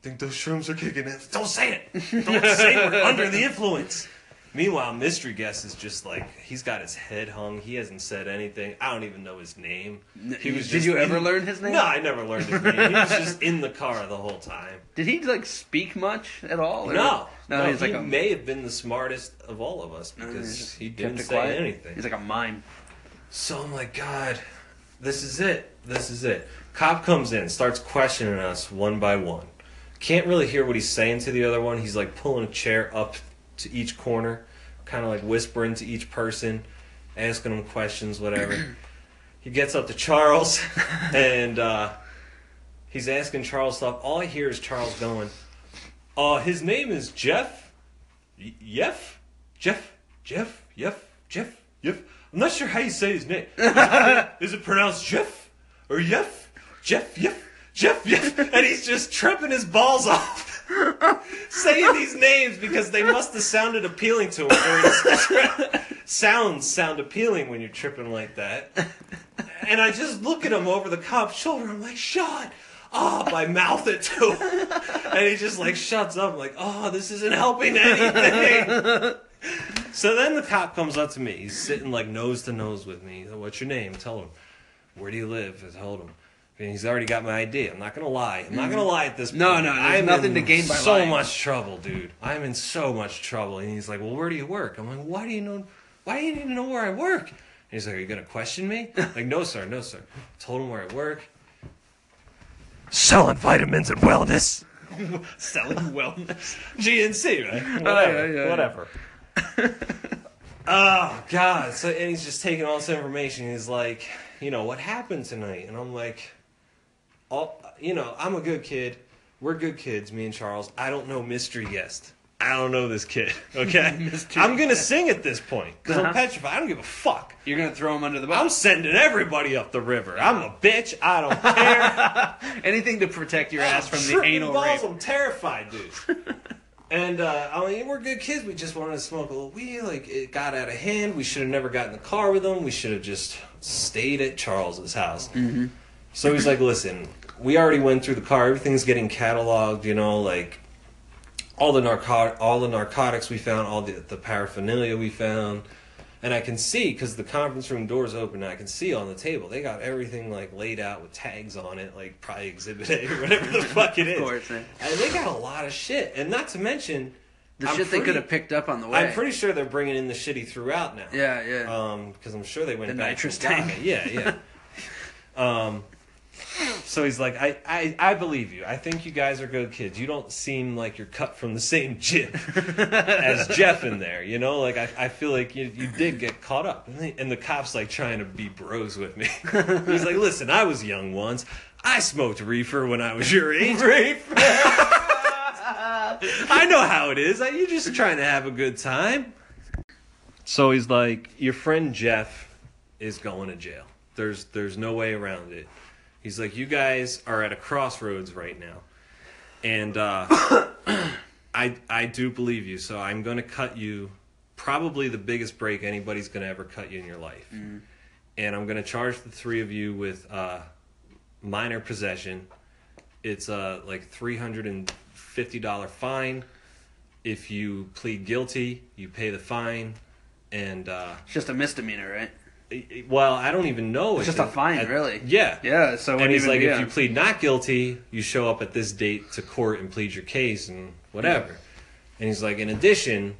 think those shrooms are kicking in." Don't say it. Don't say we're under the influence. Meanwhile, mystery guest is just like he's got his head hung. He hasn't said anything. I don't even know his name. He was Did you ever in- learn his name? No, I never learned his name. He was just in the car the whole time. Did he like speak much at all? or- No, no, he's he like a may have been the smartest of all of us uh, because just he didn't say quiet. anything. He's like a mime. So I'm like, God, this is it. This is it. Cop comes in, starts questioning us one by one. Can't really hear what he's saying to the other one. He's like pulling a chair up to each corner, kind of like whispering to each person, asking them questions, whatever. he gets up to Charles, and uh, he's asking Charles stuff. All I hear is Charles going, uh, his name is Jeff? Jeff? Jeff? Jeff? Jeff? Jeff? Jeff? I'm not sure how you say his name. Is it, is it pronounced Jeff? Or Jeff? Jeff? Jeff? Jeff? Jeff? And he's just tripping his balls off. Saying these names because they must have sounded appealing to him. Sounds sound appealing when you're tripping like that. And I just look at him over the cop's shoulder. I'm like, shut up. I mouth it to him. And he just like shuts up. I'm like, oh, this isn't helping anything. so then the cop comes up to me. He's sitting like nose to nose with me. What's your name? Tell him. Where do you live? I told him. And he's already got my ID. I'm not gonna lie. I'm not gonna mm-hmm. lie at this point. No, no, there's I'm nothing in to gain by so lying. much trouble, dude. I'm in so much trouble. And he's like, Well, where do you work? I'm like, Why do you know? Why do you need to know where I work? And he's like, Are you gonna question me? like, no, sir, no, sir. told him where I work. selling vitamins and wellness. Selling wellness. GNC, right? Oh, whatever. Oh, yeah, yeah, whatever. oh God! So and he's just taking all this information. He's like, you know, what happened tonight? And I'm like, all you know, I'm a good kid. We're good kids, me and Charles. I don't know mystery guest. I don't know this kid. Okay, I'm gonna sing at this point because Uh-huh. I'm petrified. I don't give a fuck. You're gonna throw him under the bus. I'm sending everybody up the river. I'm a bitch. I don't care. Anything to protect your ass from the anal balls, rape. I'm terrified, dude. and uh, I mean, we're good kids. We just wanted to smoke a little weed. Like it got out of hand. We should have never gotten in the car with them. We should have just stayed at Charles's house. Mm-hmm. So he's like, "Listen, we already went through the car. Everything's getting cataloged. You know, like all the narcot, all the narcotics we found, all the, the paraphernalia we found." And I can see because the conference room doors open. And I can see on the table they got everything like laid out with tags on it, like probably Exhibit A or whatever the fuck it is. Of course, man. And they got a lot of shit, and not to mention The I'm shit they could have picked up on the way. I'm pretty sure they're bringing in the shitty throughout now. Yeah, yeah. Um, because I'm sure they went The back nitrous tank. Yeah, yeah. um, so he's like, I, I, I believe you. I think you guys are good kids. You don't seem like you're cut from the same gym as Jeff in there. You know, like I, I feel like you, you did get caught up, and, they, and the cops like trying to be bros with me. he's like, listen, I was young once. I smoked reefer when I was your age. Reefer. I know how it is. You're just trying to have a good time. So he's like, your friend Jeff is going to jail. There's there's no way around it. He's like, you guys are at a crossroads right now, and uh, I I do believe you. So I'm going to cut you probably the biggest break anybody's going to ever cut you in your life, and I'm going to charge the three of you with uh, minor possession. It's uh like three hundred and fifty dollar fine. If you plead guilty, you pay the fine, and uh, It's just a misdemeanor, right? Well, I don't even know. It's just a fine, at- really. Yeah. Yeah, so And he's like, yeah. if you plead not guilty, you show up at this date to court and plead your case and whatever. And he's like, in addition,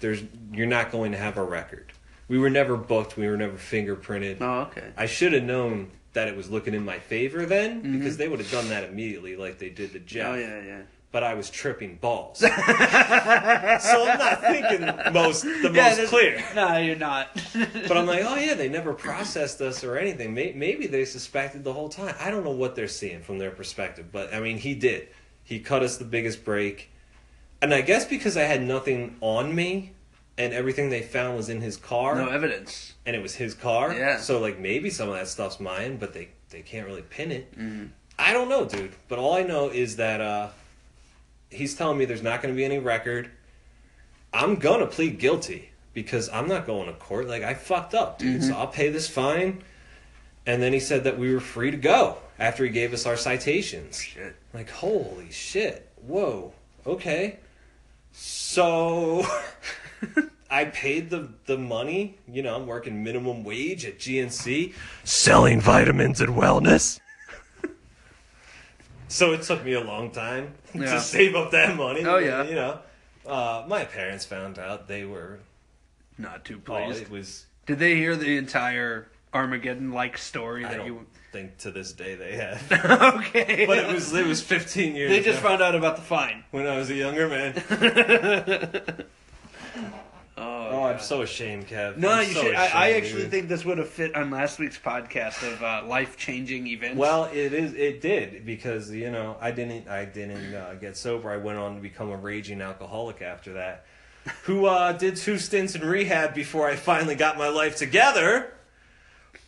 there's you're not going to have a record. We were never booked. We were never fingerprinted. Oh, okay. I should have known that it was looking in my favor then Mm-hmm. because they would have done that immediately, like they did the Jeff. Oh, yeah, yeah. But I was tripping balls, so I'm not thinking most the most clear. No, you're not. But I'm like, oh yeah, they never processed us or anything. Maybe they suspected the whole time. I don't know what they're seeing from their perspective, but I mean, he did. He cut us the biggest break, and I guess because I had nothing on me, and everything they found was in his car, no evidence. and it was his car. Yeah. So like maybe some of that stuff's mine, but they they can't really pin it. Mm-hmm. I don't know, dude. But all I know is that uh, he's telling me there's not going to be any record. I'm gonna plead guilty because I'm not going to court. Like I fucked up, dude. Mm-hmm. So I'll pay this fine. And then he said that we were free to go after he gave us our citations. Shit. Like holy shit! Whoa. Okay. So I paid the the money. You know, I'm working minimum wage at GNC, selling vitamins and wellness. So it took me a long time Yeah. to save up that money. Oh, yeah. You know, uh, my parents found out. They were. Not too Oh, pleased. it was. Did they hear the entire Armageddon like story I that don't you think to this day they have. Okay. but it was it was 15 years. they just ago found out about the fine. when I was a younger man. I'm so ashamed, Kev. No, I'm you so should. I, I ashamed, actually dude. think this would have fit on last week's podcast of uh, life-changing events. Well, it is. It did because you know I didn't. I didn't uh, get sober. I went on to become a raging alcoholic after that. Who uh, did two stints in rehab before I finally got my life together.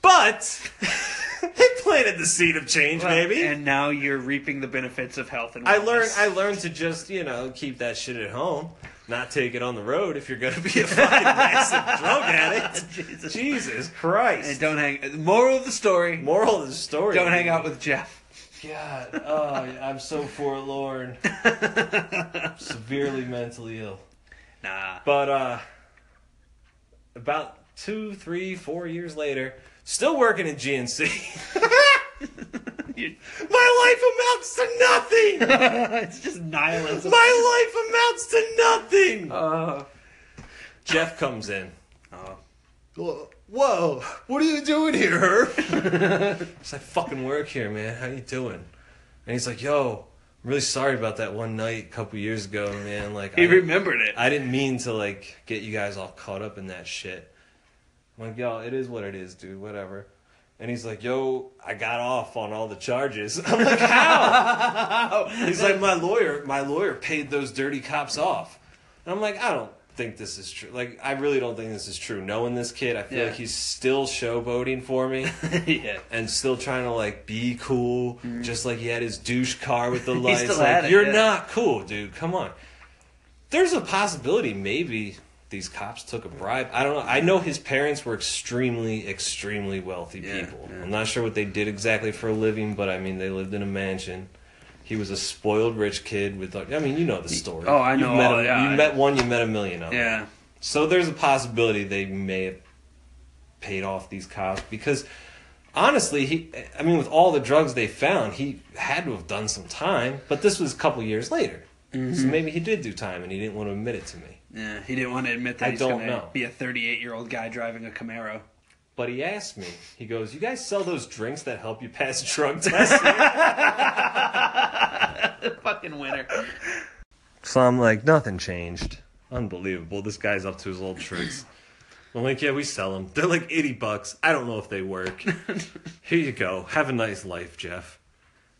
But it planted the seed of change, Well, maybe. And now you're reaping the benefits of health and Wellness. I learned. I learned to just you know keep that shit at home, not take it on the road if you're gonna be a fucking massive drug addict. Jesus. Jesus Christ! And don't hang. Moral of the story: Moral of the story: Don't hang out with Jeff. God, oh, I'm so forlorn. Severely mentally ill. Nah. But uh about two, three, four years later, still working at GNC. My life amounts to nothing! it's just nihilism. My life amounts to nothing! Uh, Jeff comes in. oh. Whoa, whoa, what are you doing here, Herb? I fucking work here, man. How you doing? And he's like, "Yo, I'm really sorry about that one night a couple years ago, man. Like, He I, remembered it. I didn't mean to like get you guys all caught up in that shit." I'm like, "Yo, it is what it is, dude. Whatever." And he's like, "Yo, I got off on all the charges." I'm like, "How?" he's like, "My lawyer, my lawyer paid those dirty cops off." And I'm like, "I don't think this is true. Like, I really don't think this is true. Knowing this kid, I feel Yeah. like he's still showboating for me." yeah. and still trying to like be cool, just like he had his douche car with the lights. still like, it, You're yeah. not cool, dude. Come on. There's a possibility maybe these cops took a bribe. I don't know. I know his parents were extremely, extremely wealthy Yeah, people. yeah. I'm not sure what they did exactly for a living, but I mean they lived in a mansion. He was a spoiled rich kid with like I mean you know the story. Oh, I know Met a, yeah, you met one, you met a million of them. Yeah. So there's a possibility they may have paid off these cops because honestly, he I mean with all the drugs they found, he had to have done some time, but this was a couple years later. Mm-hmm. So maybe he did do time and he didn't want to admit it to me. Yeah. He didn't want to admit that I he's don't gonna know. be a 38 year old guy driving a Camaro. But he asked me. He goes, "You guys sell those drinks that help you pass drug tests?" Fucking winner. so I'm like, "Nothing changed." Unbelievable. This guy's up to his old tricks. I'm like, "Yeah, we sell them. They're like 80 bucks. I don't know if they work." Here you go. Have a nice life, Jeff.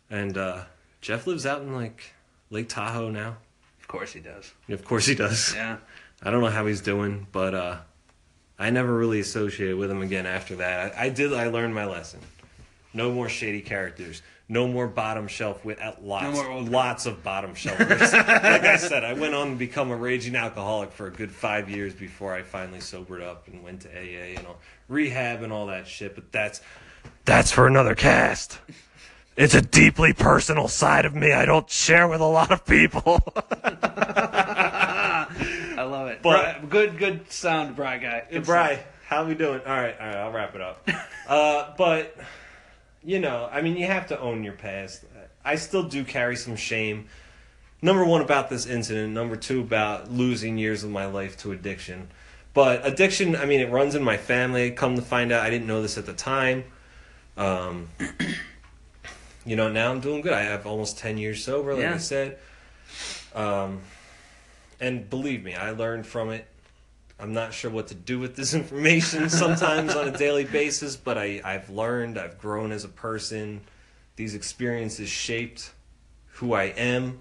And uh, Jeff lives out in like Lake Tahoe now. Of course he does. Of course he does. Yeah. I don't know how he's doing, but uh, I never really associated with him again after that. I, I did. I learned my lesson. No more shady characters. No more bottom shelf with uh, lots, more lots of bottom shelfers. like I said, I went on to become a raging alcoholic for a good five years before I finally sobered up and went to AA and all, rehab and all that shit. But that's that's for another cast. It's a deeply personal side of me I don't share with a lot of people. I love it. But- Bri- good, good sound, Bry guy. Good Bry, how we doing? All right, all right, I'll wrap it up. uh, but you know, I mean, you have to own your past. I still do carry some shame. Number one about this incident. Number two about losing years of my life to addiction. But addiction, I mean, it runs in my family. Come to find out, I didn't know this at the time. Um, you know, now I'm doing good. I have almost ten years sober, like Yeah. I said. Um, and believe me, I learned from it. I'm not sure what to do with this information sometimes on a daily basis, but I, I've learned, I've grown as a person. These experiences shaped who I am.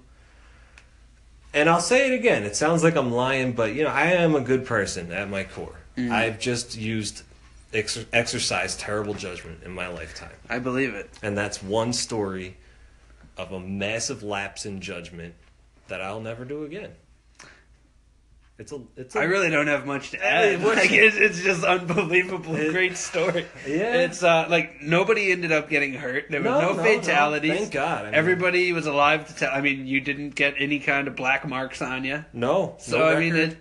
And I'll say it again, it sounds like I'm lying, but you know, I am a good person at my core. I've just used ex- exercise terrible judgment in my lifetime. I believe it. And that's one story of a massive lapse in judgment that I'll never do again. It's a it's a I really don't have much to add. Like, it's, it's just unbelievable. It- Great story. Yeah. It's uh, like nobody ended up getting hurt. There was No, no, no, no. fatalities. Thank God. I mean- Everybody was alive to tell. I mean, you didn't get any kind of black marks on you. no. So no I mean, it,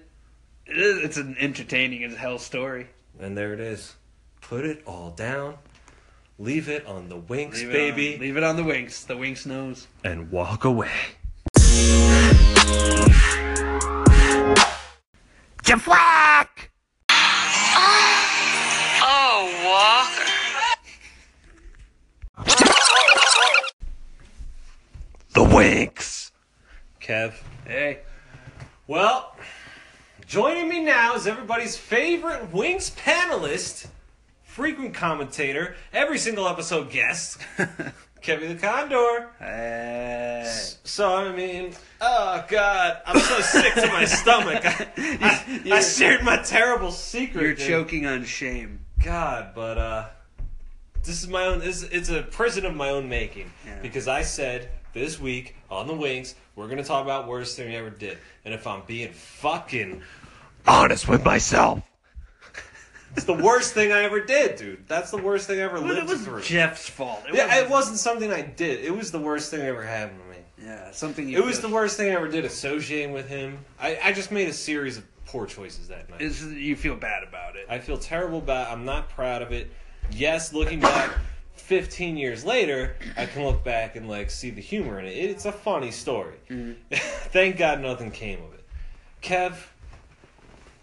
it is, it's an entertaining as hell story. And there it is. Put it all down. Leave it on the winks, Leave baby, on, leave it on the winks. The winks knows. and walk away. Jaflack! Oh, Walker. The winks. Kev. Hey, Well, joining me now is everybody's favorite Winks panelist, frequent commentator, every single episode guest, Kevin the Condor. hey. So, I mean, oh, God, I'm so sick to my stomach. I, I, I shared my terrible secret. You're dude. choking on shame. God, but, uh, this is my own, this, it's a prison of my own making. Yeah. Because I said this week on the Winks, we're going to talk about worst thing we ever did. And if I'm being fucking honest with myself, it's the worst thing I ever did, dude. That's the worst thing I ever But lived it was through. Jeff's fault. It yeah, wasn't- it wasn't something I did. It was the worst thing I ever happened to me. Yeah, something. You It was the worst thing I ever did associating with him. I, I just made a series of poor choices that night. Is you feel bad about it? I feel terrible about I'm not proud of it. Yes, looking back 15 years later, I can look back and like see the humor in it. It's a funny story. Mm-hmm. Thank God nothing came of it. Kev,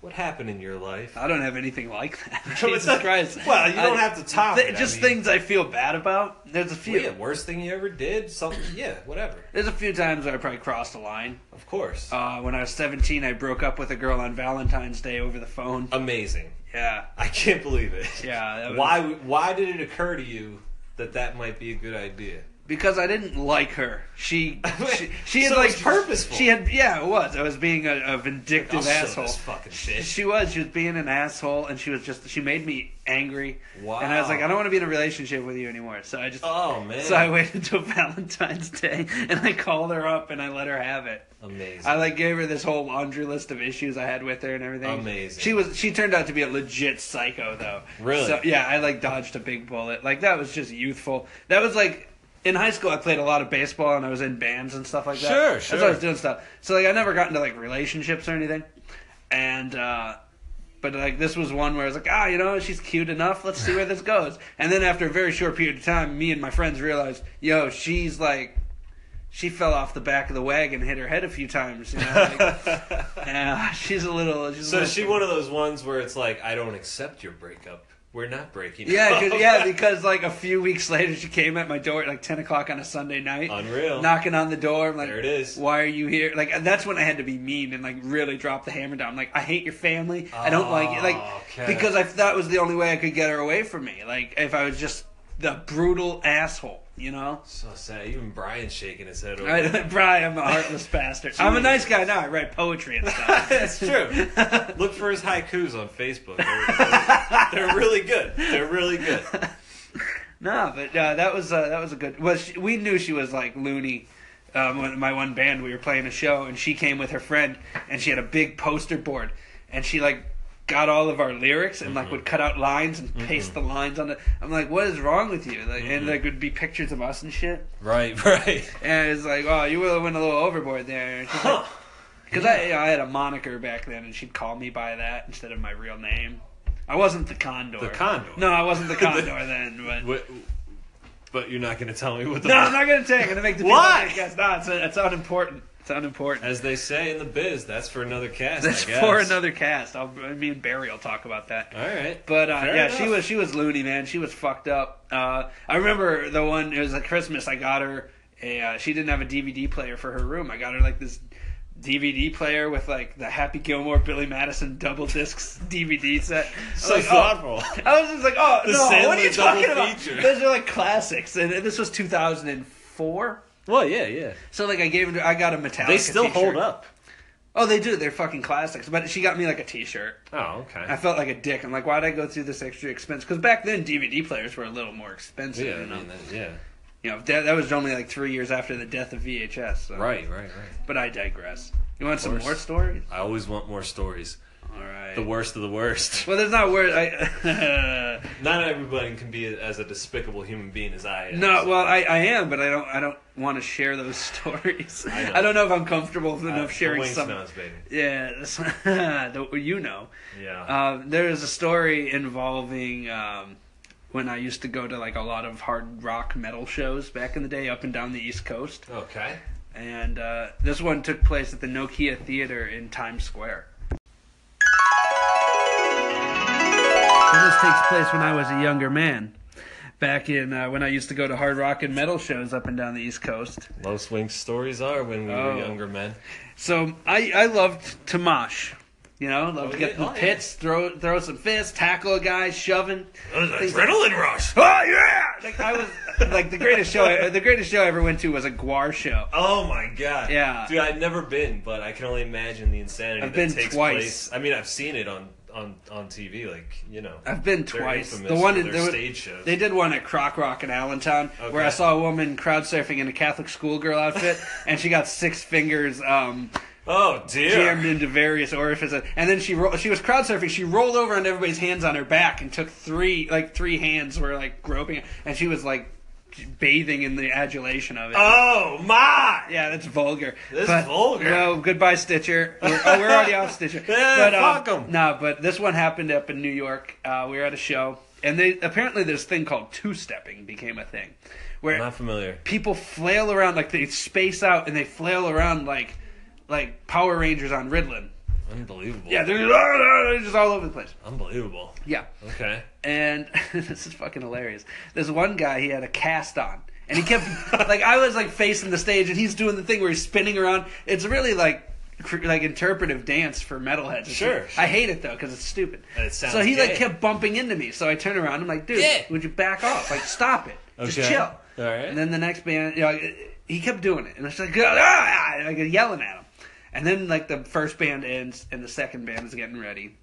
What happened in your life? I don't have anything like that. Jesus Christ. well, you don't I- have to top th- it, I Just mean- things I feel bad about. There's a few. Yeah, worst thing you ever did? Something? Yeah, whatever. There's a few times where I probably crossed the line. Of course. Uh, when I was 17, I broke up with a girl on Valentine's Day over the phone. Amazing. Yeah, I can't believe it. yeah. Was, Why? Why did it occur to you that that might be a good idea? Because I didn't like her. She she, she had So like purposeful. She had yeah, it was. I was being a, a vindictive show asshole. fucking bitch. She was. She was being an asshole, and she was just. She made me angry. Wow. And I was like, I don't want to be in a relationship with you anymore. So I just. Oh man. So I waited until Valentine's Day, and I called her up, and I let her have it. Amazing. I like gave her this whole laundry list of issues I had with her and everything. Amazing. She was. She turned out to be a legit psycho, though. Really? So yeah, I like dodged a big bullet. Like that was just youthful. That was like. In high school, I played a lot of baseball and I was in bands and stuff like that. Sure, That's sure. why I was doing stuff. So like, I never got into like relationships or anything. And uh, but like this was one where I was like, ah, you know, she's cute enough. Let's see where this goes. And then after a very short period of time, me and my friends realized, yo, she's like, she fell off the back of the wagon, hit her head a few times. You know, like, yeah, she's a little. She's a so little, is she one of those ones where it's like, I don't accept your breakup. We're not breaking. Yeah, up. cause, yeah, because like a few weeks later, she came at my door at like ten o'clock on a Sunday night, Unreal. knocking on the door. I'm like, There it is. Why are you here? Like, that's when I had to be mean and like really drop the hammer down. I'm like, I hate your family. I don't like it. Like, Oh, okay. because I that was the only way I could get her away from me. Like, if I was just the brutal asshole, you know. So sad. Even Brian's shaking his head over. I. Brian, I'm a heartless bastard. I'm a nice guy now. I write poetry and stuff. That's true. Look for his haikus on Facebook. They're, they're really good. They're really good. No, but uh, that was uh, that was a good. Well, she, we knew she was like loony. Um, my one band, we were playing a show, and she came with her friend, and she had a big poster board, and she like got all of our lyrics and like mm-hmm. would cut out lines and mm-hmm. paste the lines on it. I'm like, what is wrong with you? Like, and mm-hmm. like would be pictures of us and shit. Right, right. And it's like, oh, you really went a little overboard there. Huh. Because I, you know, I had a moniker back then, and she'd call me by that instead of my real name. I wasn't the Condor. The Condor? No, I wasn't the Condor then. But What, but you're not going to tell me what the. no, I'm not gonna take. I'm gonna make the Why? people not. It's, it's unimportant. It's unimportant. As they say in the biz, that's for another cast. That's I guess. for another cast. I'll, me and Barry will talk about that. All right. But uh, yeah, enough. she was she was loony, man. She was fucked up. Uh, I remember the one. It was at Christmas. I got her a. Uh, she didn't have a DVD player for her room. I got her like this DVD player with like the Happy Gilmore Billy Madison double discs DVD set. I was So like, oh. thoughtful. I was just like, oh The no, what are you talking double about? Those are like classics, and this was 2004. Well, yeah, yeah. So like I gave her, I got a Metallica. They still t-shirt. hold up. Oh, they do. They're fucking classics. But she got me like a T-shirt. Oh, okay. I felt like a dick. I'm like, why'd I go through this extra expense? Because back then DVD players were a little more expensive. yeah, you know, mean, that- yeah. you know that, that was only like three years after the death of VHS. So. Right, right, right. But I digress. You want some more stories? I always want more stories. All right. The worst of the worst. Well, there's not word. I Not everybody can be as a despicable human being as I am. no. Well, I, I am, but I don't. I don't want to share those stories. I know. I, don't know if I'm comfortable Uh, enough sharing some. Smells, baby. Yeah, the, you know. Yeah. Uh, there is a story involving um, when I used to go to like a lot of hard rock metal shows back in the day, up and down the East Coast, okay. and uh, this one took place at the Nokia Theater in Times Square. This takes place when I was a younger man, back in uh, when I used to go to hard rock and metal shows up and down the East Coast. Low swing stories are when we Oh. were younger men. So I I loved to mosh. You know, loved to Oh, get yeah. in the Oh, yeah. pits, throw throw some fists, tackle a guy, shoving. Things- Adrenaline rush. Oh yeah! Like I was like the greatest show. The greatest show I ever went to was a GWAR show. Oh my god. Yeah. Dude, I've never been, but I can only imagine the insanity I've that been takes twice. place. I mean, I've seen it on on on TV, like you know. I've been twice. The one in- their was- stage shows. They did one at Croc Rock in Allentown where I saw a woman crowd surfing in a Catholic schoolgirl outfit, and she got six fingers um, Oh dear. jammed into various orifices, and then she ro- she was crowd surfing. She rolled over on everybody's hands on her back and took three like three hands were like groping, and she was like bathing in the adulation of it. Oh my! Yeah, that's vulgar. That's but, vulgar. No, goodbye, Stitcher. We're, oh, we're already off Stitcher. Yeah, but, um, fuck 'em. No, but this one happened up in New York. Uh, we were at a show, and they apparently this thing called two stepping became a thing, where Not familiar. people flail around like they space out and they flail around like like Power Rangers on Ritalin. Unbelievable. Yeah, they're, ah, ah, they're just all over the place. Unbelievable. Yeah. Okay. And this is fucking hilarious. There's one guy, he had a cast on. And he kept, like, I was, like, facing the stage, and he's doing the thing where he's spinning around. It's really, like, cr- like interpretive dance for metalheads. Sure, sure. I hate it, though, because it's stupid. It sounds so he, like, kept bumping into me. So I turn around, I'm like, dude, Yeah. would you back off? Like, stop it. Just chill. All right. And then the next band, you know, he kept doing it, and I was like, ah, ah like yelling at him. And then like the first band ends, and the second band is getting ready.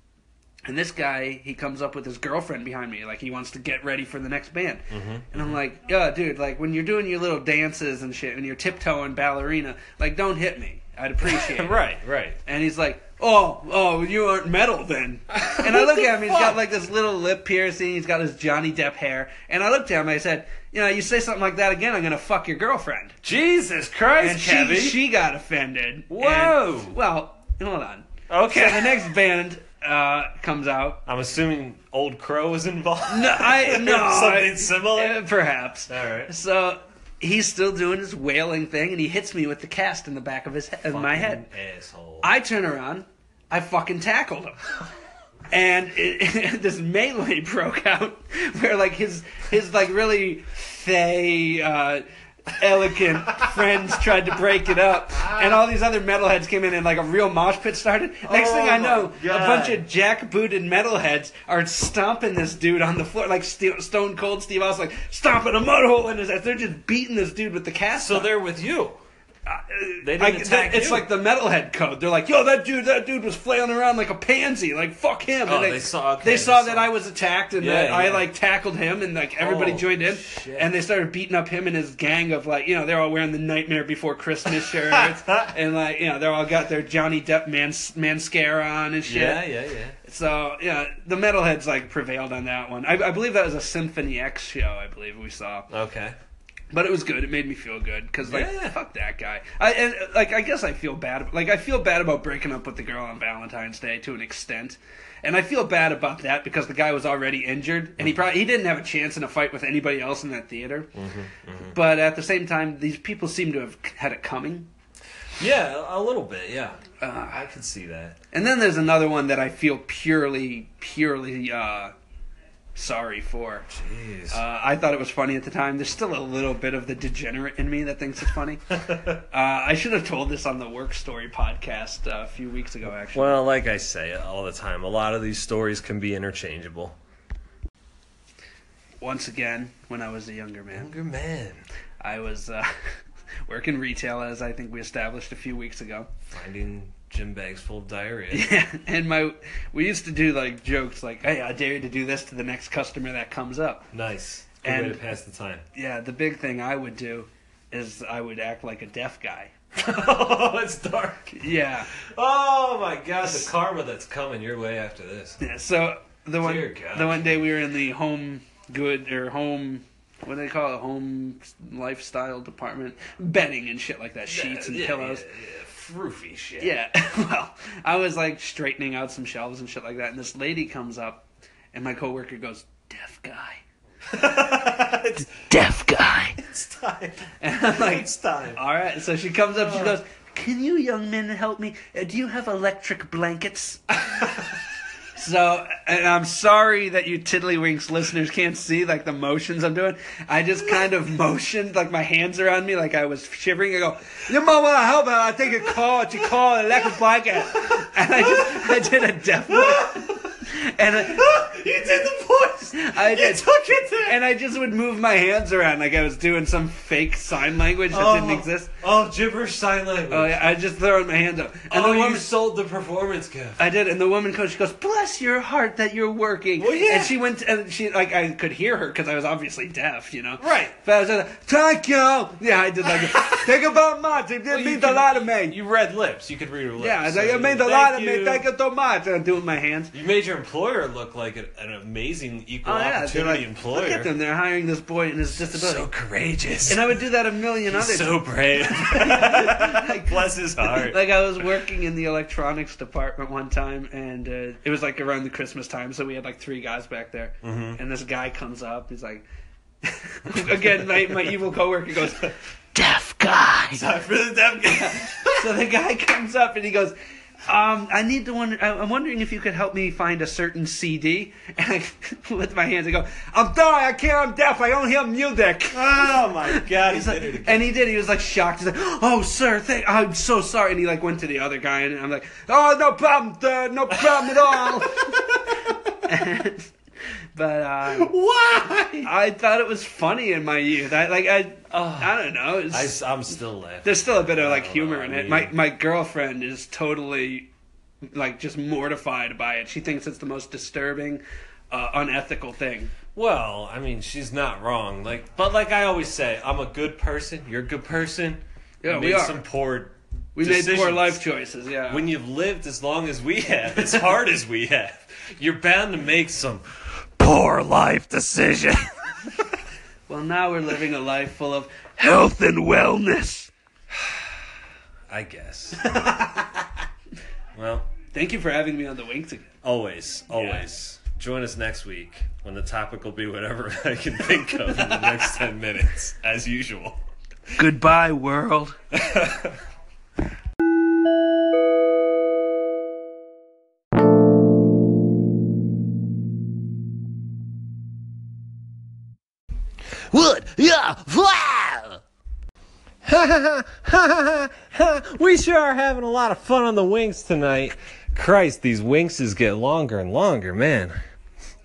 And this guy, he comes up with his girlfriend behind me, like he wants to get ready for the next band. Mm-hmm. And I'm like, yeah, dude, like when you're doing your little dances and shit, and you're tiptoeing ballerina, like don't hit me. I'd appreciate it. right, right. And he's like, "Oh, oh, you aren't metal then." And I look at him. He's got like this little lip piercing. He's got his Johnny Depp hair. And I looked at him. I said, "You know, you say something like that again, I'm gonna fuck your girlfriend." Jesus Christ, And she Kevin. she got offended. Whoa. And- well, hold on. okay. So the next band uh, comes out. I'm assuming Old Crow was involved. No, I no Something I- similar. uh, perhaps. All right. So he's still doing his wailing thing, and he hits me with the cast in the back of his he- of my head. Asshole. I turn around, I fucking tackled him. And it, this melee broke out where like his his like really fey uh elegant friends tried to break it up and all these other metalheads came in and like a real mosh pit started. Next Oh thing I my know, a bunch of jackbooted metalheads are stomping this dude on the floor like Ste Stone Cold Steve Austin like stomping a mud hole in his ass. They're just beating this dude with the cast. so on. they're with you. They didn't Like, attack that- it's you. like the metalhead code. They're like, "Yo, that dude, that dude was flailing around like a pansy. Like, fuck him." Oh, and they saw- okay, they they saw that I was attacked and Yeah, that I like tackled him, and like everybody Oh, joined in, shit. and they started beating up him and his gang of like, you know, they're all wearing the Nightmare Before Christmas shirts, and like, you know, they're all got their Johnny Depp man mascara on and shit. yeah, yeah, yeah. So yeah, the metalheads like prevailed on that one. I, I believe that was a Symphony X show. I believe we saw. Okay. But it was good. It made me feel good because like Yeah. fuck that guy. I and like I guess I feel bad. Like I feel bad about breaking up with the girl on Valentine's Day to an extent, and I feel bad about that because the guy was already injured and he probably he didn't have a chance in a fight with anybody else in that theater. But at the same time, these people seem to have had it coming. Yeah, a little bit. Yeah, Uh, I can see that. and then there's another one that I feel purely purely uh, sorry for. Jeez. Uh, I thought it was funny at the time. There's still a little bit of the degenerate in me that thinks it's funny. uh, I should have told this on the Work Story podcast uh, a few weeks ago, actually. well, like I say all the time, a lot of these stories can be interchangeable. Once again, when I was a younger man, Younger man I was uh, working retail, as I think we established a few weeks ago. finding gym bags full of diarrhea. Yeah, and my we used to do like jokes like, "Hey, I dare you to do this to the next customer that comes up." Nice. Good way And- to pass the time. Yeah, the big thing I would do is I would act like a deaf guy. oh, it's dark. Yeah, Oh my god, the karma that's coming your way after this. Yeah, so the one the one day we were in the home good or home what do they call it home lifestyle department bedding and shit like that sheets and Yeah, pillows Yeah, yeah. Froofy shit. yeah well I was like straightening out some shelves and shit like that and this lady comes up and my coworker goes deaf guy it's, deaf guy it's time. and I'm like It's time. all right so she comes up she goes can you young men help me uh, do you have electric blankets So, and I'm sorry that you Tiddlywinks listeners can't see like the motions I'm doing. I just kind of motioned like my hands around me, like I was shivering. I go, "You might want to help out. I think a call to call an electric blanket." And I just, I did a deaf voice, and I, you did the voice. I you did, took it there. and I just would move my hands around like I was doing some fake sign language that didn't oh, exist. Oh, gibberish sign language. Oh yeah, I just throwing my hands up, and oh, the you woman. sold the performance gift. I did, and the woman coach goes, "Bless your heart that you're working." Well, yeah. And she went, and she like I could hear her because I was obviously deaf, you know. Right. But I was like, "Thank you." Yeah, I did like, "Think about much. It Well, you means a lot to me." You read lips. You could read her lips. yeah, I was so like, it means a lot to me. Thank you so much. And I'm doing my hands. You made your employer look like an, an amazing equal Oh yeah, opportunity like, employer. look at them. They're hiring this boy and his disability. So courageous. and I would do that a million He's other so brave. like, Bless his heart. like I was working in the electronics department one time, and uh, it was like around the Christmas time, so we had like three guys back there, Mm-hmm. and this guy comes up, he's like, again, my my evil coworker goes, deaf guy. Sorry for the deaf guy. So the guy comes up and he goes, Um, I need to wonder. I- I'm wondering if you could help me find a certain CD. And I lift my hands and go, "I'm sorry, I can't. I'm deaf. I don't hear music." Oh my god, He's like, and he did. He was like shocked. He's like, "Oh, sir, thank, I'm so sorry." And he like went to the other guy, and I'm like, "Oh, no problem, sir. No problem at all." And- but uh, Why? I thought it was funny in my youth. I like I. I don't know. It's, I, am still laughing. there's still a bit of like humor know, in it. My my girlfriend is totally like just mortified by it. She thinks it's the most disturbing, uh, unethical thing. Well, I mean, she's not wrong. Like, but like I always say, I'm a good person. You're a good person. Yeah, We we made are. some poor. We made poor life choices. Yeah. When you've lived as long as we have, as hard as we have, you're bound to make some poor life decision. well, now we're living a life full of health and wellness. I guess. well, Thank you for having me on the Winks again. always, always. Join us next week when the topic will be whatever I can think of in the next 10 minutes, as usual. Goodbye, world. What? Yeah. Wow. we sure are having a lot of fun on the winks tonight. Christ, these winkses get longer and longer, man.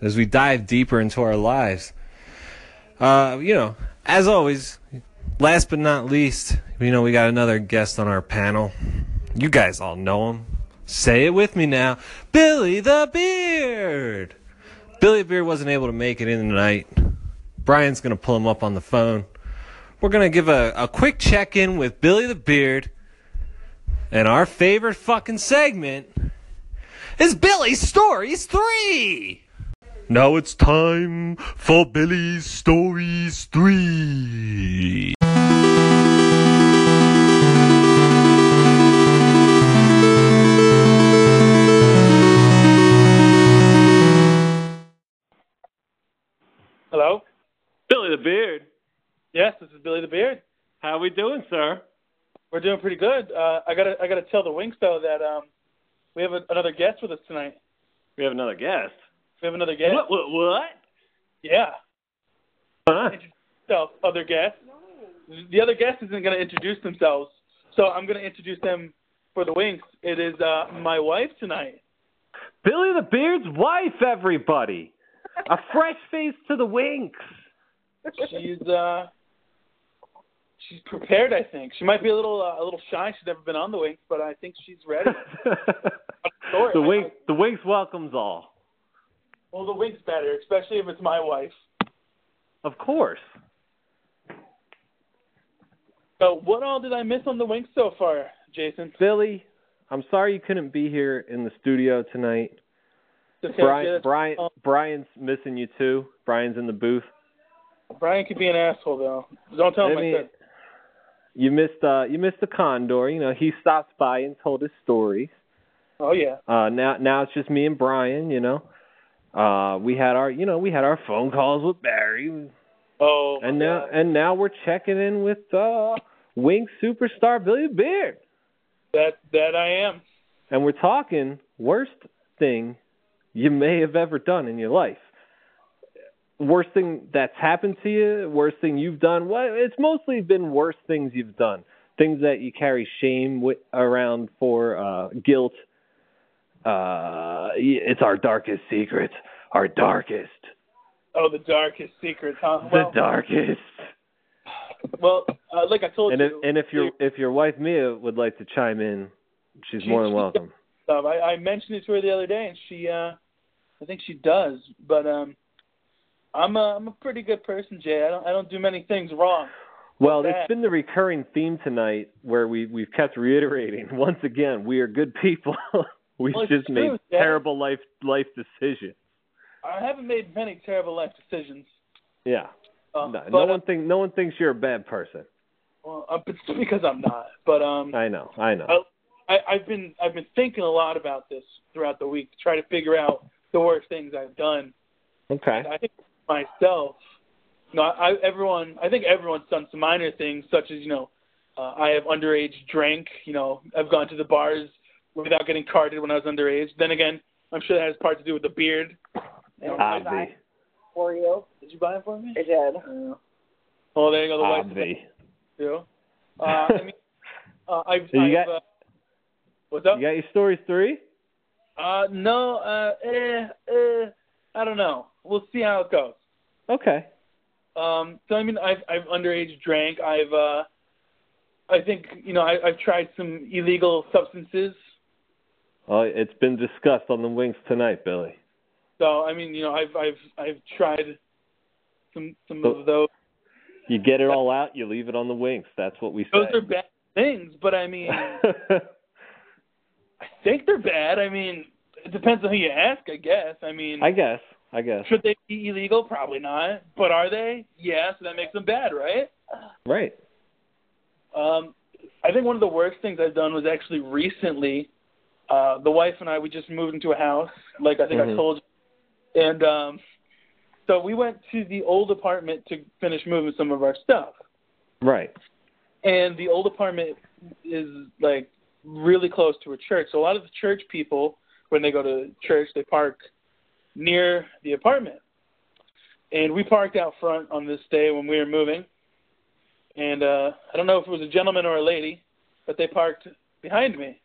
As we dive deeper into our lives. Uh, you know, as always, last but not least, you know, we got another guest on our panel. You guys all know him. Say it with me now. Billy the Beard. Billy the Beard wasn't able to make it in tonight. Brian's going to pull him up on the phone. We're going to give a, a quick check in with Billy the Beard. And our favorite fucking segment is Billy's Stories 3. Now it's time for Billy's Stories 3. Hello? Billy the Beard. Yes, this is Billy the Beard. How are we doing, sir? We're doing pretty good. Uh, I gotta I gotta tell the Winks though that um, we have a, another guest with us tonight. We have another guest. We have another guest. What? What? What? Yeah. Huh? So other guest. The other guest isn't gonna introduce themselves, so I'm gonna introduce them for the Winks. It is uh, my wife tonight. Billy the Beard's wife, everybody. A fresh face to the winks. She's uh, she's prepared. I think she might be a little uh, a little shy. She's never been on the Winks, but I think she's ready. The wink, the winks welcomes all. Well, the Winks better, especially if it's my wife. Of course. So, what all did I miss on the Winks so far, Jason? Billy, I'm sorry you couldn't be here in the studio tonight. Okay, Brian, Brian, um, Brian's missing you too. Brian's in the booth. Brian could be an asshole though. Don't tell him I I said. you missed uh you missed the condor. You know he stopped by and told his stories. Oh yeah. Uh now now it's just me and Brian. You know, uh we had our you know we had our phone calls with Barry, Oh. and now God. and now we're checking in with uh Wink superstar Billy Beard, that that I am. and we're talking worst thing you may have ever done in your life. Worst thing that's happened to you, worst thing you've done. Well, it's mostly been worst things you've done. Things that you carry shame with, around for, uh, guilt. Uh, it's our darkest secrets. Our darkest. Oh, the darkest secrets, huh? The Well, darkest. well, uh, like I told And if you. and if your if your wife Mia would like to chime in, she's She- more than welcome. stuff. I, I mentioned it to her the other day, and she, uh, I think she does. But um, I'm a I'm a pretty good person, Jay. I don't I don't do many things wrong. Well, it's been the recurring theme tonight where we we've kept reiterating once again we are good people. We've Well, just made terrible life life decisions. I haven't made many terrible life decisions. Yeah. Uh, No, no one think no one thinks you're a bad person. Well, uh, it's because I'm not. But um, I know. I know. Oh. I, I've been I've been thinking a lot about this throughout the week, to try to figure out the worst things I've done. Okay. I think myself, you know, I, everyone, I think everyone's done some minor things, such as you know, uh, I have underage drank. You know, I've gone to the bars without getting carded when I was underage. Then again, I'm sure that has part to do with the beard. You know, Obvi. for you. Did you buy it for me? I did. Yeah. Oh, there you go. The white Obvi. too. Uh, I mean, uh, I've, So you I've got- uh, what's up? You got your stories three? Uh, no, uh, eh, eh, I don't know. We'll see how it goes. Okay. Um, so I mean, I've I've underage drank. I've uh, I think you know I, I've tried some illegal substances. Well, it's been discussed on the Winks tonight, Billy. So I mean, you know, I've I've I've tried some some So- of those. You get it all out, you leave it on the Winks. That's what we say. Those are bad things, but I mean, I think they're bad. I mean, it depends on who you ask, I guess. I mean, I guess. I guess. should they be illegal? Probably not. But are they? Yes. so that makes them bad, right? Right. Um, I think one of the worst things I've done was actually recently. Uh, the wife and I, we just moved into a house, like I think Mhm. I told you, and um, so we went to the old apartment to finish moving some of our stuff. Right. And the old apartment is like really close to a church, so a lot of the church people, when they go to church, they park near the apartment. And we parked out front on this day when we were moving. And uh I don't know if it was a gentleman or a lady, but they parked behind me.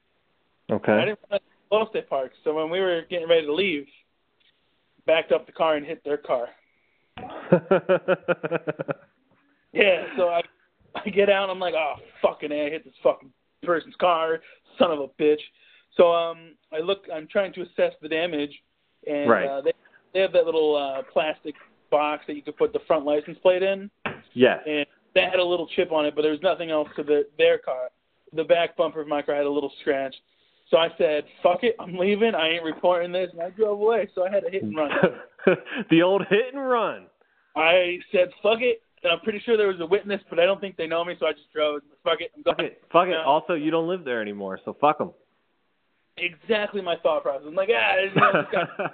Okay. I didn't realize how close they parked. So when we were getting ready to leave, backed up the car and hit their car. Yeah, so I I get out and I'm like, oh fucking A, I hit this fucking person's car, son of a bitch. So um I look I'm trying to assess the damage and Right. uh, they they have that little uh plastic box that you could put the front license plate in yes. and that had a little chip on it, but there was nothing else to the their car. The back bumper of my car had a little scratch. So I said, "Fuck it, I'm leaving. I ain't reporting this," and I drove away. So I had a hit and run. the old hit and run. I said, "Fuck it," and I'm pretty sure there was a witness, but I don't think they know me, so I just drove. Fuck it, I'm Fuck going. it. Fuck it. Also, you don't live there anymore, so fuck them. Exactly my thought process. I'm like, ah, you know, this guy-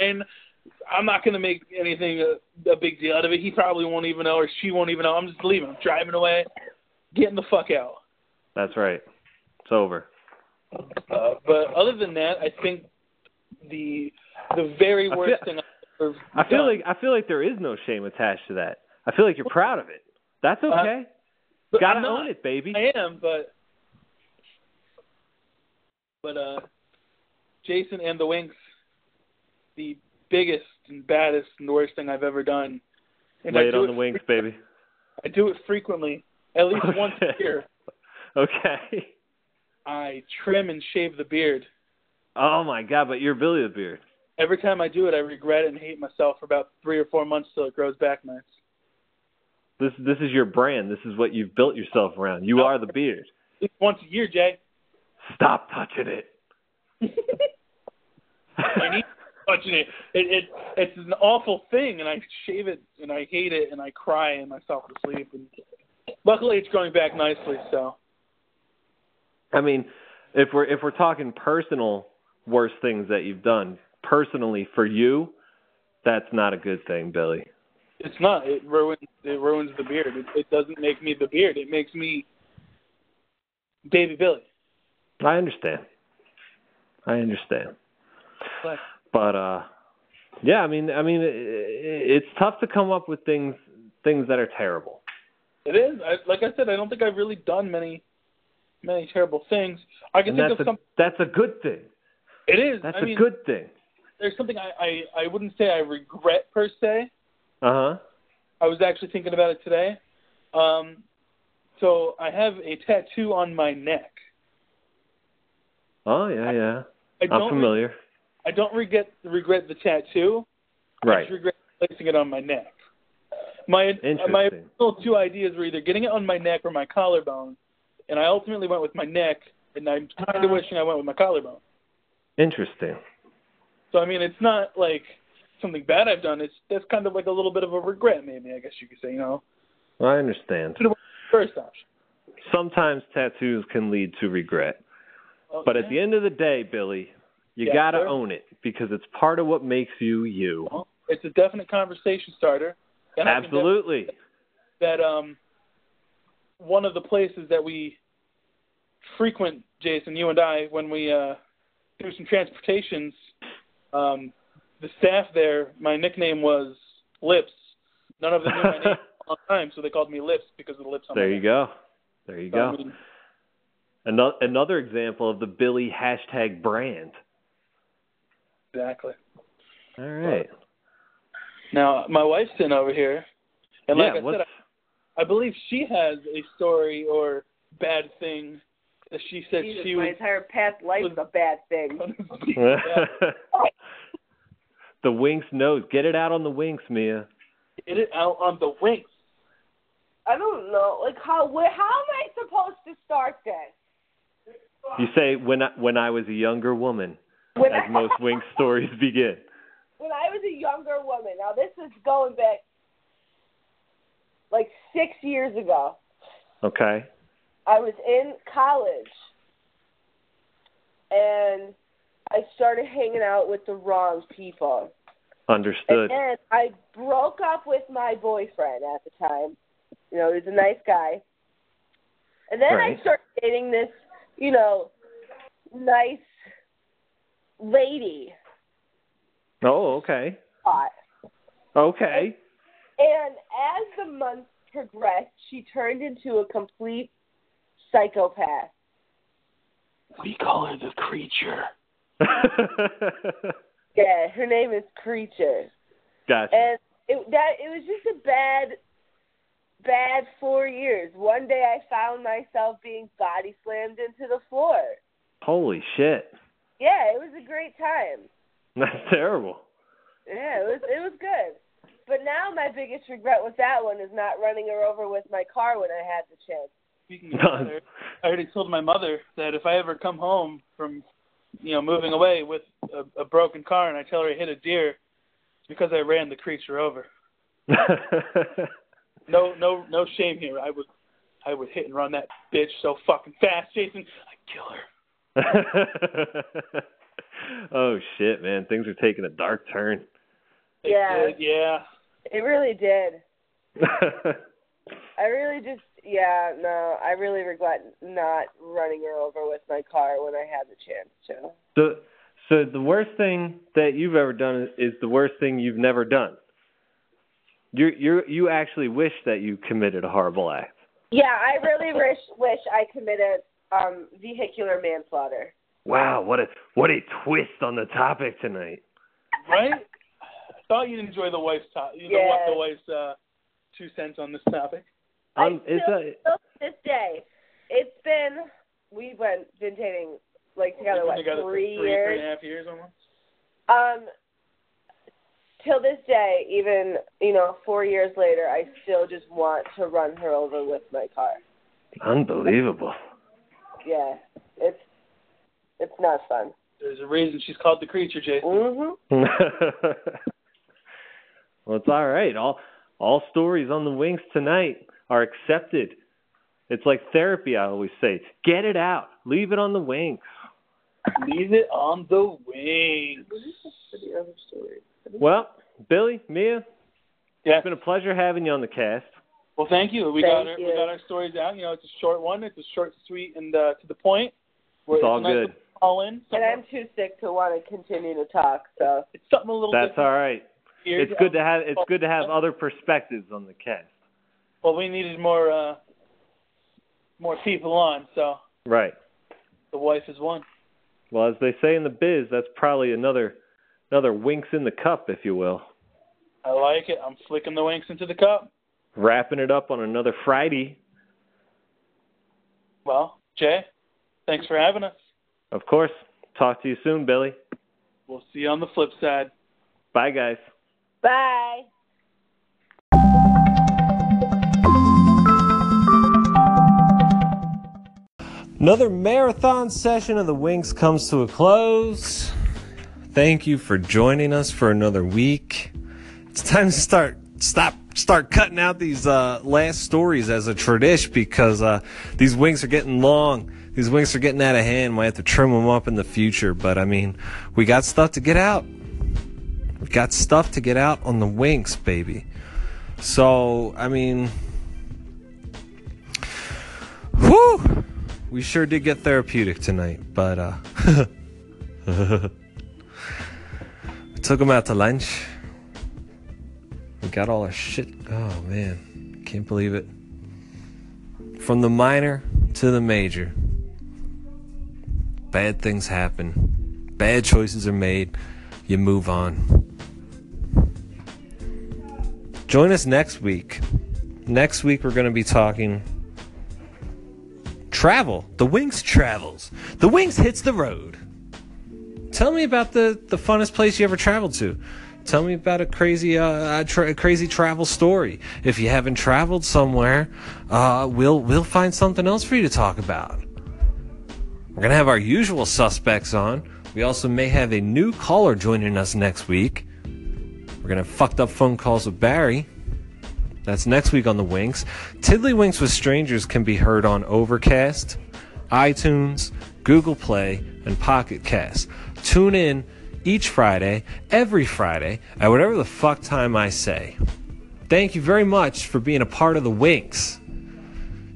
and I'm not gonna make anything a, a big deal out of it. He probably won't even know, or she won't even know. I'm just leaving. I'm driving away, getting the fuck out. That's right. It's over. Uh, but other than that, I think the the very I worst feel- thing I've ever I feel done- like I feel like there is no shame attached to that. I feel like you're proud of it. That's okay. but Gotta own it, baby. I am, but but uh, Jason and the Winks, the biggest and baddest and worst thing I've ever done. And Lay I it do on the winks, baby. I do it frequently, at least once a year. Okay. I trim and shave the beard. Oh my god, but you're Billy the Beard. Every time I do it, I regret it and hate myself for about three or four months till it grows back nice. This this is your brand. This is what you've built yourself around. You No. are the beard. At least once a year, Jay. Stop touching it. I need touching it. It it it's an awful thing, and I shave it, and I hate it, and I cry and myself to sleep. And luckily, it's growing back nicely. So I mean, if we're if we're talking personal worst things that you've done personally for you, that's not a good thing, Billy. it's not. It ruins it ruins the beard. It, it doesn't make me the beard. It makes me baby Billy. I understand. I understand. But But uh yeah, I mean I mean it, it's tough to come up with things things that are terrible. it is. I, like I said, I don't think I've really done many many terrible things. I can And think of a some. that's a good thing. It is. That's I a mean, good thing. there's something I, I I wouldn't say I regret per se. Uh-huh. I was actually thinking about it today. Um, so I have a tattoo on my neck. Oh yeah, yeah. I I'm don't familiar. I don't regret regret the tattoo. I Right. just regret placing it on my neck. My uh, my original two ideas were either getting it on my neck or my collarbone, and I ultimately went with my neck, and I'm kind of wishing I went with my collarbone. Interesting. So I mean, it's not like something bad I've done. It's that's kind of like a little bit of a regret, maybe I guess you could say. You know, I understand. first option. Sometimes tattoos can lead to regret. But at the end of the day, Billy, you Yes, gotta own it because it's part of what makes you you. Well, it's a definite conversation starter. And Absolutely. that um one of the places that we frequent, Jason, you and I, when we uh through some transportations, um, the staff there, my nickname was Lips. None of them knew my name for a long time, so they called me Lips because of the lips on my There you go. There you So, I go. mean, Another another example of the Billy hashtag brand. exactly. All right. Now, my wife's in over here, and like yeah. I What's said, I, I believe she has a story or bad thing that she said Jesus, she my was. My entire past life is a bad thing. the Winks knows. Get it out on the Winks, Mia. Get it out on the winks. I don't know. Like how where, how am I supposed to start this? You say when I, when I was a younger woman, When as I, most Winks stories begin. when I was a younger woman. Now this is going back like six years ago. Okay. I was in college and I started hanging out with the wrong people. Understood. And I broke up with my boyfriend at the time. You know, he was a nice guy. And then Right. I started dating this, you know, nice lady. Oh, okay. Hot. Okay. And as the months progressed, she turned into a complete psychopath. We call her the creature. Yeah, her name is Creature. gotcha. And it that it was just a bad bad four years. One day I found myself being body slammed into the floor. Holy shit. Yeah, it was a great time. That's terrible. Yeah, it was it was good. But now my biggest regret with that one is not running her over with my car when I had the chance. Speaking of mother, I already told my mother that if I ever come home from, you know, moving away with a, a broken car and I tell her I hit a deer, it's because I ran the creature over. No, no, no shame here. I would, I would hit and run that bitch so fucking fast, Jason. I'd kill her. oh shit, man. Things are taking a dark turn. Yeah. yeah. It really did. I really just yeah, no, I really regret not running her over with my car when I had the chance to. so so the worst thing that you've ever done is the worst thing you've never done. You you you actually wish that you committed a horrible act. Yeah, I really wish wish I committed um vehicular manslaughter. Wow, what a what a twist on the topic tonight. Right? I thought you'd enjoy the wife's top, you know, Yeah. what the wife's uh, two cents on this topic. Um, I it's still, a, still this day. It's been we went been dating like together We've what been together for three three, three years. and a half years almost. Um, till this day, even you know, four years later, I still just want to run her over with my car. unbelievable. Yeah, it's it's not fun. There's a reason she's called the creature, Jason. Mhm. well, it's all right. All all stories on the winks tonight are accepted. It's like therapy. I always say, get it out, leave it on the winks. Leave it on the wink. Well, Billy, Mia, Yeah. it's been a pleasure having you on the cast. Well, thank you. We Thank got our, we you. got our stories out. You know, it's a short one. It's a short, sweet, and uh, to the point. We're- It's all a nice good. little All in. And I'm too sick to want to continue to talk. So it's something a little That's different. all right. here. It's good to have it's good to have other perspectives on the cast. Well, we needed more uh, more people on, so Right. the wife is one. Well, as they say in the biz, that's probably another another winks in the cup, if you will. I like it. I'm flicking the winks into the cup. Wrapping it up on another Friday. Well, Jay, thanks for having us. Of course. Talk to you soon, Billy. We'll see you on the flip side. Bye, guys. bye. Another marathon session of the Winks comes to a close. Thank you for joining us for another week. It's time to start stop start cutting out these uh, last stories as a tradition because uh, these winks are getting long. These winks are getting out of hand. Might have to trim them up in the future, but I mean, we got stuff to get out. We got stuff to get out on the Winks, baby. So I mean, whew we sure did get therapeutic tonight, but uh took him out to lunch. We got all our shit. Oh man, can't believe it. From the minor to the major, bad things happen. Bad choices are made. You move on. Join us next week. Next week, we're going to be talking travel. The Winks travels. The Winks hits the road. Tell me about the, the funnest place you ever traveled to. Tell me about a crazy uh, tra- crazy travel story. If you haven't traveled somewhere, uh, we'll we'll find something else for you to talk about. We're gonna have our usual suspects on. We also may have a new caller joining us next week. We're gonna have fucked up phone calls with Barry. That's next week on the Winks. Tiddlywinks with Strangers can be heard on Overcast, iTunes, Google Play, and Pocket Cast. Tune in each Friday, every Friday, at whatever the fuck time I say. Thank you very much for being a part of the Winks.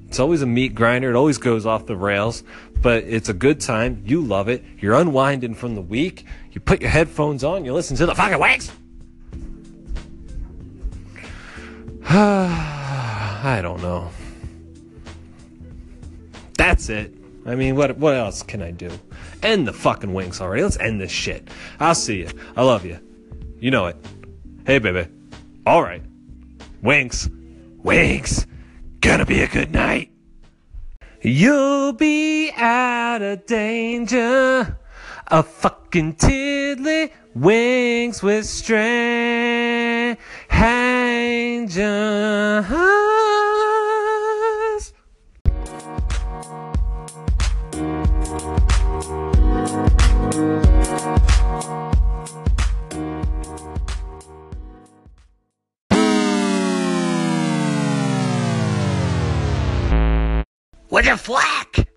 It's always a meat grinder, it always goes off the rails, but it's a good time. You love it. You're unwinding from the week. You put your headphones on, you listen to the fucking Winks. I don't know. That's it. I mean, what what else can I do? End the fucking winks already. Let's end this shit. I'll see you. I love you. You know it. Hey, baby. All right. Winks. Winks. Gonna be a good night. You'll be out of danger. A fucking tiddly wings with strangers. With a flack!